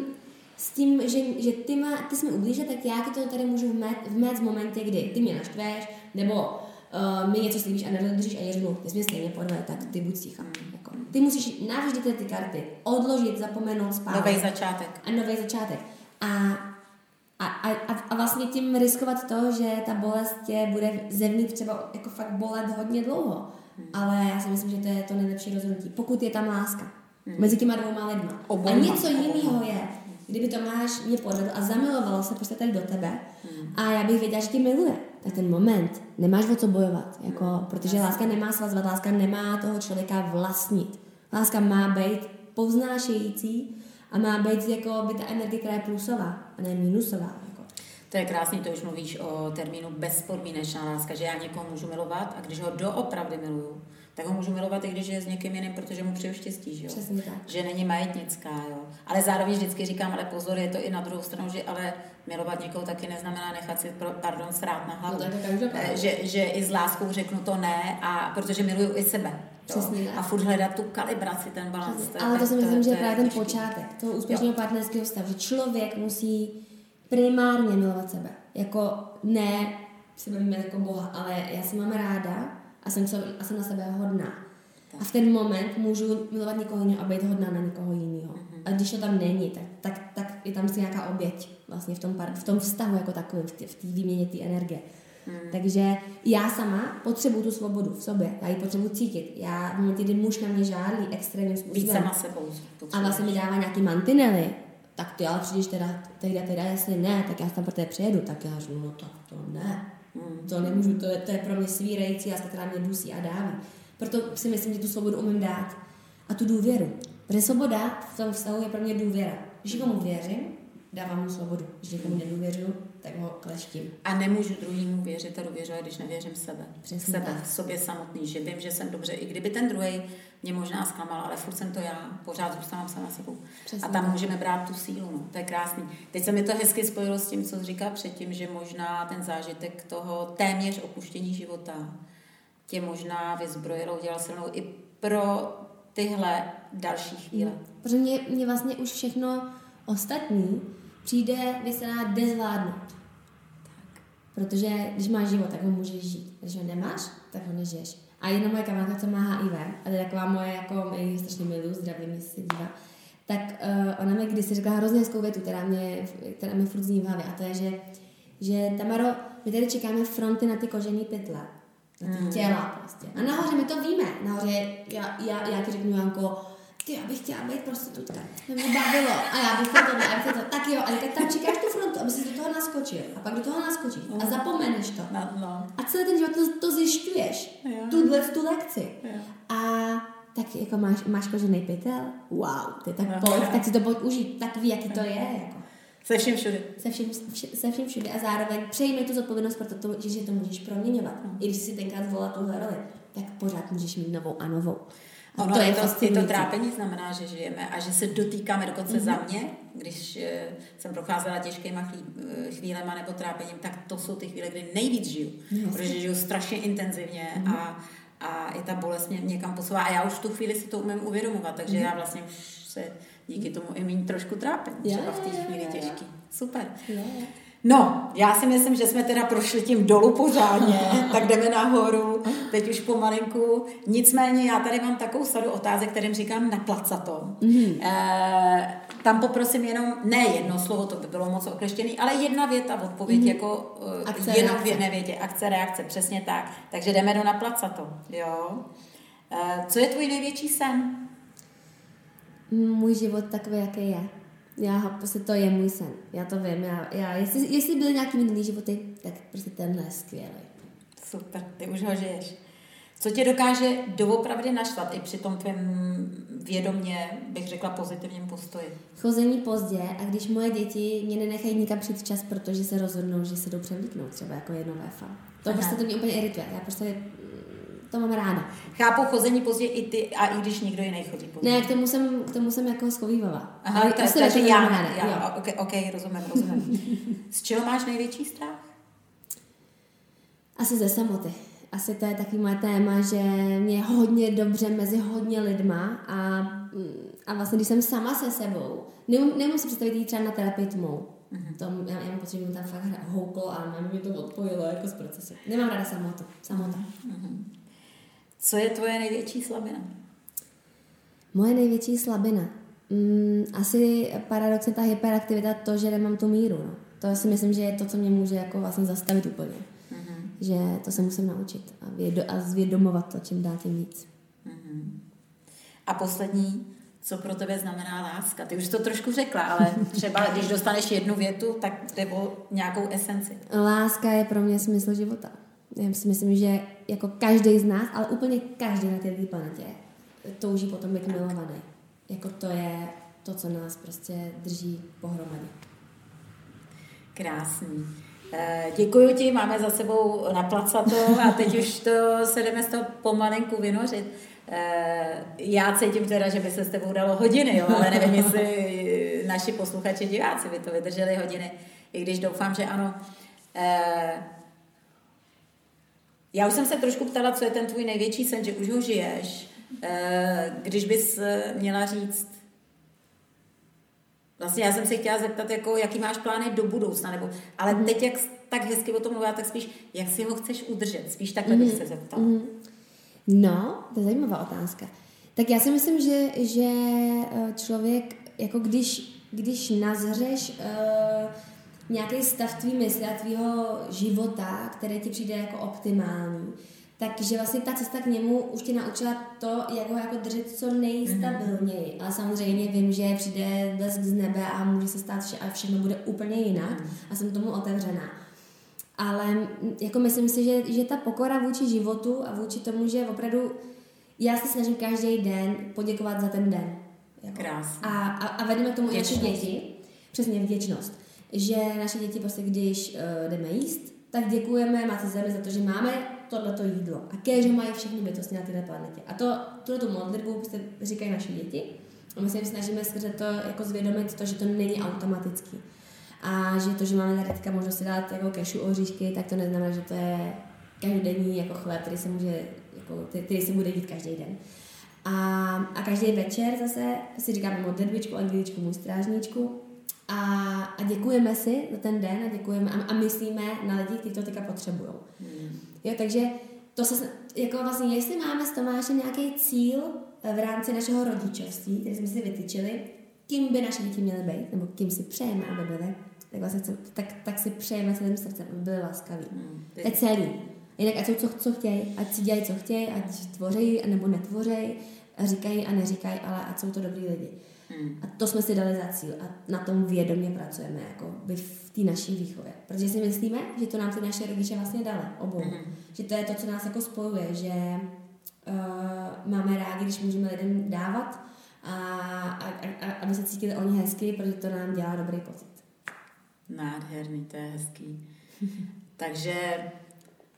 s tím, že, že ty, má, ty jsi mi ublížil, tak já ti to tady můžu vmét, vmét v momentě, kdy ty mě naštveš, nebo uh, mi něco slíbíš a nedodržíš a já řeknu, ty jsi mě stejně podle, tak ty buď ticha. Jako. Ty musíš navždy ty, ty karty odložit, zapomenout, spát Nový začátek. a nový začátek. A, a, a, a- vlastně tím riskovat to, že ta bolest tě bude zevnitř třeba jako fakt bolet hodně dlouho. Ale já si myslím, že to je to nejlepší rozhodnutí. Pokud je tam láska mezi těma dvouma lidma. Oboma. A něco jiného je, kdyby Tomáš mě podvedl a zamiloval se prostě tady do tebe a já bych věděla, že tě miluje. Tak ten moment nemáš o co bojovat, jako, protože láska nemá svazovat, láska nemá toho člověka vlastnit. Láska má být povznášející a má být jako by ta energie, která je plusová a ne minusová. Jako. To je krásný, to už mluvíš o termínu bezpodmínečná láska, že já někoho můžu milovat a když ho doopravdy miluju, tak ho můžu milovat i když je s někým jiným, protože mu přeju štěstí, že jo? Přesně tak. Že není majetnická, jo? Ale zároveň vždycky říkám, ale pozor, je to i na druhou stranu, že ale milovat někoho taky neznamená nechat si, pro, pardon, srát na hlavu. No tak každopádně. Eh, že, že i s láskou řeknu to ne, a protože miluju i sebe. Přesně tak. A furt hledat tu kalibraci, ten balans. to Ale to si myslím, že je právě ten těžký. počátek toho úspěšného partnerského vztahu, že člověk musí primárně milovat sebe. Jako ne sebe jako Boha, ale já se mám ráda a jsem, so, a jsem na sebe hodná. A v ten moment můžu milovat někoho jiného a být hodná na někoho jiného. A když to tam není, tak, tak, tak je tam si nějaká oběť vlastně v tom, par, v tom vztahu jako takovém, v té výměně té energie. Takže já sama potřebuju tu svobodu v sobě, já ji potřebuji cítit. Já v momentě, kdy muž na mě žádlí extrémním způsobem sama sebou. a vlastně mi dává nějaký mantinely, tak ty ale přijdeš teda, teda, teda, jestli ne, tak já tam pro tebe přijedu, tak já řeknu, no tak to ne. To nemůžu, to je, to je pro mě svírající láska, která mě dusí a dáví. Proto si myslím, že tu svobodu umím dát a tu důvěru. Protože svoboda v tom vztahu je pro mě důvěra. Když někomu věřím, dávám mu svobodu. Když někomu nedůvěřuju, tak ho kleštím. A nemůžu druhýmu věřit a důvěřovat, když nevěřím sebe. Přesně sebe, tak. sobě samotný, že vím, že jsem dobře, i kdyby ten druhý mě možná zklamal, ale furt jsem to já, pořád zůstávám sama sebou. Přesně a tam můžeme brát tu sílu, no. to je krásný. Teď se mi to hezky spojilo s tím, co jsi říkal předtím, že možná ten zážitek toho téměř opuštění života tě možná vyzbrojilo, udělal silnou i pro tyhle další chvíle. Protože mě, mě vlastně už všechno ostatní přijde, by se dá dezvládnout. Protože když máš život, tak ho můžeš žít. Když ho nemáš, tak ho nežiješ. A jedna moje kamarádka, co má HIV, a to je taková moje, jako ji strašně miluji, zdravím, jestli se dívá, tak uh, ona mi kdysi řekla hrozně hezkou větu, která mě, která mě furt zní v hlavě, a to je, že, že Tamaro, my tady čekáme fronty na ty kožený pytle, na ty těla prostě. A nahoře my to víme, nahoře já, já, já ti řeknu, Janko, ty, já bych chtěla být prostitutka. To mě bavilo. A já bych tohle, a já bych to. Tak jo, ale teď tam čekáš tu aby si do toho naskočil. A pak do toho naskočíš. A zapomeneš to. No, no. A celý ten život to, to zjišťuješ. Jo. Tuhle tu lekci. Jo. A tak jako máš, máš kožený pytel? Wow, ty tak Jo. pojď, tak si to pojď užít. Tak ví, jaký to je. Jako. Se vším všude. Se vším, vš- se vším všude a zároveň přejmi tu zodpovědnost, protože že to můžeš proměňovat. I když si tenkrát zvolila tuhle roli, tak pořád můžeš mít novou a novou. A Ono to je to, i to fascinující. trápení znamená, že žijeme a že se dotýkáme dokonce mm-hmm. za mě, když eh, jsem procházela těžkýma eh, chvílema nebo trápením, tak to jsou ty chvíle, kdy nejvíc žiju. Jasně. protože žiju strašně intenzivně mm-hmm. a, a i ta bolest mě někam posouvá. A já už v tu chvíli si to umím uvědomovat, takže mm-hmm. já vlastně už se díky tomu i méně trošku trápím. Třeba v té chvíli těžký. Super. Jo, jo. No, já si myslím, že jsme teda prošli tím dolů pořádně, tak jdeme nahoru, teď už pomalinku. Nicméně já tady mám takovou sadu otázek, kterým říkám naplacato. Mm-hmm. E, tam poprosím jenom, ne jedno slovo, to by bylo moc okleštěný, ale jedna věta, odpověď mm-hmm. jako uh, akce, jenom reakce. v jedné větě, akce, reakce, přesně tak. Takže jdeme do naplaca to, jo. Uh, co je tvůj největší sen? Můj život takový, jaký je. Já, prostě to je můj sen. Já to vím. Já, já, jestli, jestli byly nějaký minulý životy, tak prostě tenhle je skvělý. Super, ty už ho žiješ. Co tě dokáže doopravdy naštvat i při tom tvém vědomě, bych řekla, pozitivním postoji? Chození pozdě a když moje děti mě nenechají nikam přijít včas, protože se rozhodnou, že se jdou převlíknout, třeba jako jedno véfa. To Aha. prostě to mě úplně irituje. Já prostě to mám ráda. Chápu chození pozdě i ty, a i když někdo jiný chodí pozdě. Ne, k tomu jsem, k tomu jsem jako schovývala. Aha, Ale to, to, to, já, ráda. já, ok, ok, rozumím, rozumím. Z čeho máš největší strach? Asi ze samoty asi to je taky moje téma, že mě hodně dobře mezi hodně lidma a, a vlastně když jsem sama se sebou, nemůžu si představit jít třeba na terapii tmou. Mm-hmm. To, já, já mi tam fakt houklo a mě to odpojilo jako z procesu. Nemám ráda samotu. Samota. Mm-hmm. Co je tvoje největší slabina? Moje největší slabina? Mm, asi paradoxně ta hyperaktivita, to, že nemám tu míru. No. To si myslím, že je to, co mě může jako vlastně zastavit úplně že to se musím naučit a, vědo, a zvědomovat to, čím dál tím víc. Mm-hmm. A poslední, co pro tebe znamená láska? Ty už to trošku řekla, ale třeba když dostaneš jednu větu, tak nebo nějakou esenci. Láska je pro mě smysl života. Já si myslím, že jako každý z nás, ale úplně každý na této planetě touží potom být milovaný. Jako to je to, co nás prostě drží pohromadě. Krásný. Eh, děkuji ti, máme za sebou naplacato a teď už to se jdeme z toho pomalinku vynořit. Eh, já cítím teda, že by se s tebou dalo hodiny, jo, ale nevím, jestli naši posluchači, diváci by to vydrželi hodiny, i když doufám, že ano. Eh, já už jsem se trošku ptala, co je ten tvůj největší sen, že už ho žiješ. Když bys měla říct, Vlastně já jsem se chtěla zeptat, jako, jaký máš plány do budoucna, nebo, ale mm. teď, jak tak hezky o tom mluvila, tak spíš, jak si ho chceš udržet, spíš takhle mm. bych se zeptala. Mm. No, to je zajímavá otázka. Tak já si myslím, že, že eh, člověk, jako když, když nazřeš uh, nějaký stav tvý mysli a tvýho života, který ti přijde jako optimální, takže vlastně ta cesta k němu už tě naučila to, jak ho jako držet co nejstabilněji. Mm-hmm. Ale samozřejmě vím, že přijde blesk z nebe a může se stát vše, a všechno bude úplně jinak mm-hmm. a jsem tomu otevřená. Ale jako myslím si, že, že ta pokora vůči životu a vůči tomu, že opravdu já se snažím každý den poděkovat za ten den. Jako. Krásně. A, a, a vedeme k tomu i děti. Přesně vděčnost. Že naše děti prostě, když uh, jdeme jíst, tak děkujeme Matce Zemi za to, že máme tohleto jídlo. A kéže mají všechny bytosti na této planetě. A to, tuto modlitbu prostě říkají naše děti. A my se jim snažíme skrze to jako zvědomit to, že to není automatický. A že to, že máme tady teďka možnost si dát jako kešu oříšky, tak to neznamená, že to je každodenní jako chléb, který se může, jako, který se bude jít každý den. A, a každý večer zase si říkáme modlitbičku, angličku, můj strážníčku a, a děkujeme si za ten den a děkujeme a, a myslíme na lidi, kteří to teďka potřebují. Hmm. Jo, takže to se, jako vlastně, jestli máme s Tomášem nějaký cíl eh, v rámci našeho rodičovství, který jsme si vytyčili, kým by naše děti měly být, nebo kým si přejeme, aby byly, tak, vlastně, tak, tak si přejeme celým srdcem, aby byly laskaví. Hmm. To je celý. Jinak ať jsou co, co chtějí, ať si dělají, co chtějí, ať tvoří nebo netvoří, říkají a neříkají, ale ať jsou to dobrý lidi. Hmm. A to jsme si dali za cíl a na tom vědomě pracujeme jako by v té naší výchově. Protože si myslíme, že to nám ty naše rodiče vlastně dali obou. Hmm. Že to je to, co nás jako spojuje, že uh, máme rádi, když můžeme lidem dávat a, a, a, aby se cítili oni hezky, protože to nám dělá dobrý pocit. Nádherný, to je hezký. Takže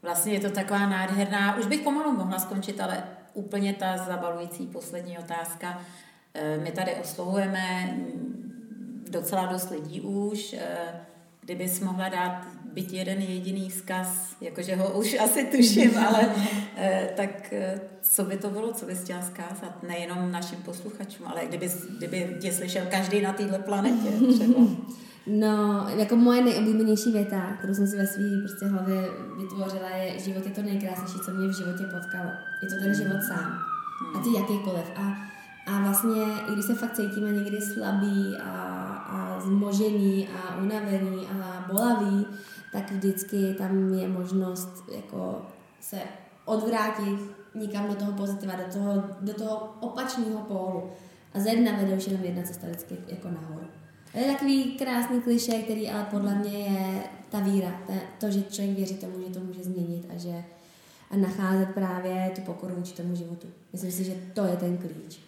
vlastně je to taková nádherná, už bych pomalu mohla skončit, ale úplně ta zabalující poslední otázka. Eh, my tady oslovujeme docela dost lidí už. Eh, kdybys mohla dát byť jeden jediný vzkaz, jakože ho už asi tuším, ale eh, tak co by to bylo, co bys chtěla zkázat? Nejenom našim posluchačům, ale kdyby, kdyby tě slyšel každý na této planetě třeba. No, jako moje nejoblíbenější věta, kterou jsem si ve své prostě hlavě vytvořila, je život je to nejkrásnější, co mě v životě potkalo. Je to ten život sám. A ty jakýkoliv. A A vlastně, i když se fakt cítíme někdy slabý a, a zmožený a unavený a bolavý, tak vždycky tam je možnost jako se odvrátit někam do toho pozitiva, do toho, do toho opačného pólu. A ze dna vede už jenom jedna cesta vždycky jako nahoru. To je takový krásný kliše, který ale podle mě je ta víra, ta, to, že člověk věří tomu, že to může změnit a že a nacházet právě tu pokoru vůči tomu životu. Myslím si, že to je ten klíč.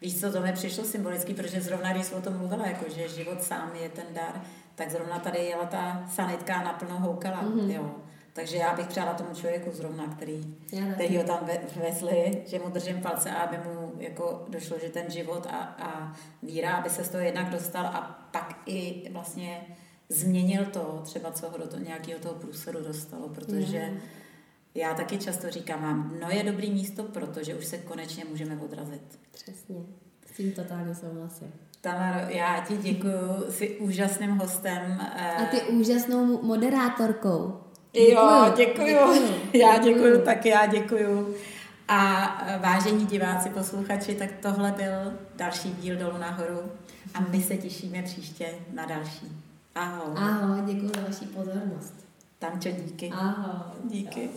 Víš co, to mi přišlo symbolicky, protože zrovna když jsi o tom mluvila, jako že život sám je ten dar, tak zrovna tady jela ta sanitka naplno houkala, mm-hmm. jo. Takže já bych přála tomu člověku zrovna, který, který ho tam vezli, že mu držím palce, aby mu jako došlo, že ten život a, a víra, aby se z toho jednak dostal a pak i vlastně změnil to, třeba co ho do toho, nějakého toho průseru dostalo, protože mm. Já taky často říkám vám, no je dobrý místo, protože už se konečně můžeme odrazit. Přesně, s tím totálně souhlasím. Tamaro, já ti děkuji, jsi úžasným hostem. A ty úžasnou moderátorkou. Jo, děkuju. děkuju. Já děkuju, tak já děkuju. A vážení diváci, posluchači, tak tohle byl další díl Dolu nahoru a my se těšíme příště na další. Ahoj. Ahoj, děkuji za vaši pozornost. Tamčo, díky. Ahoj. Díky.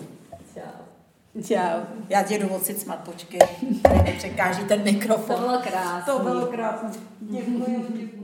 Čau. Čau. Já tě jdu odsit smat, počkej. Tady mi překáží ten mikrofon. To bylo krásné. To bylo krásné. Děkuji, děkuji.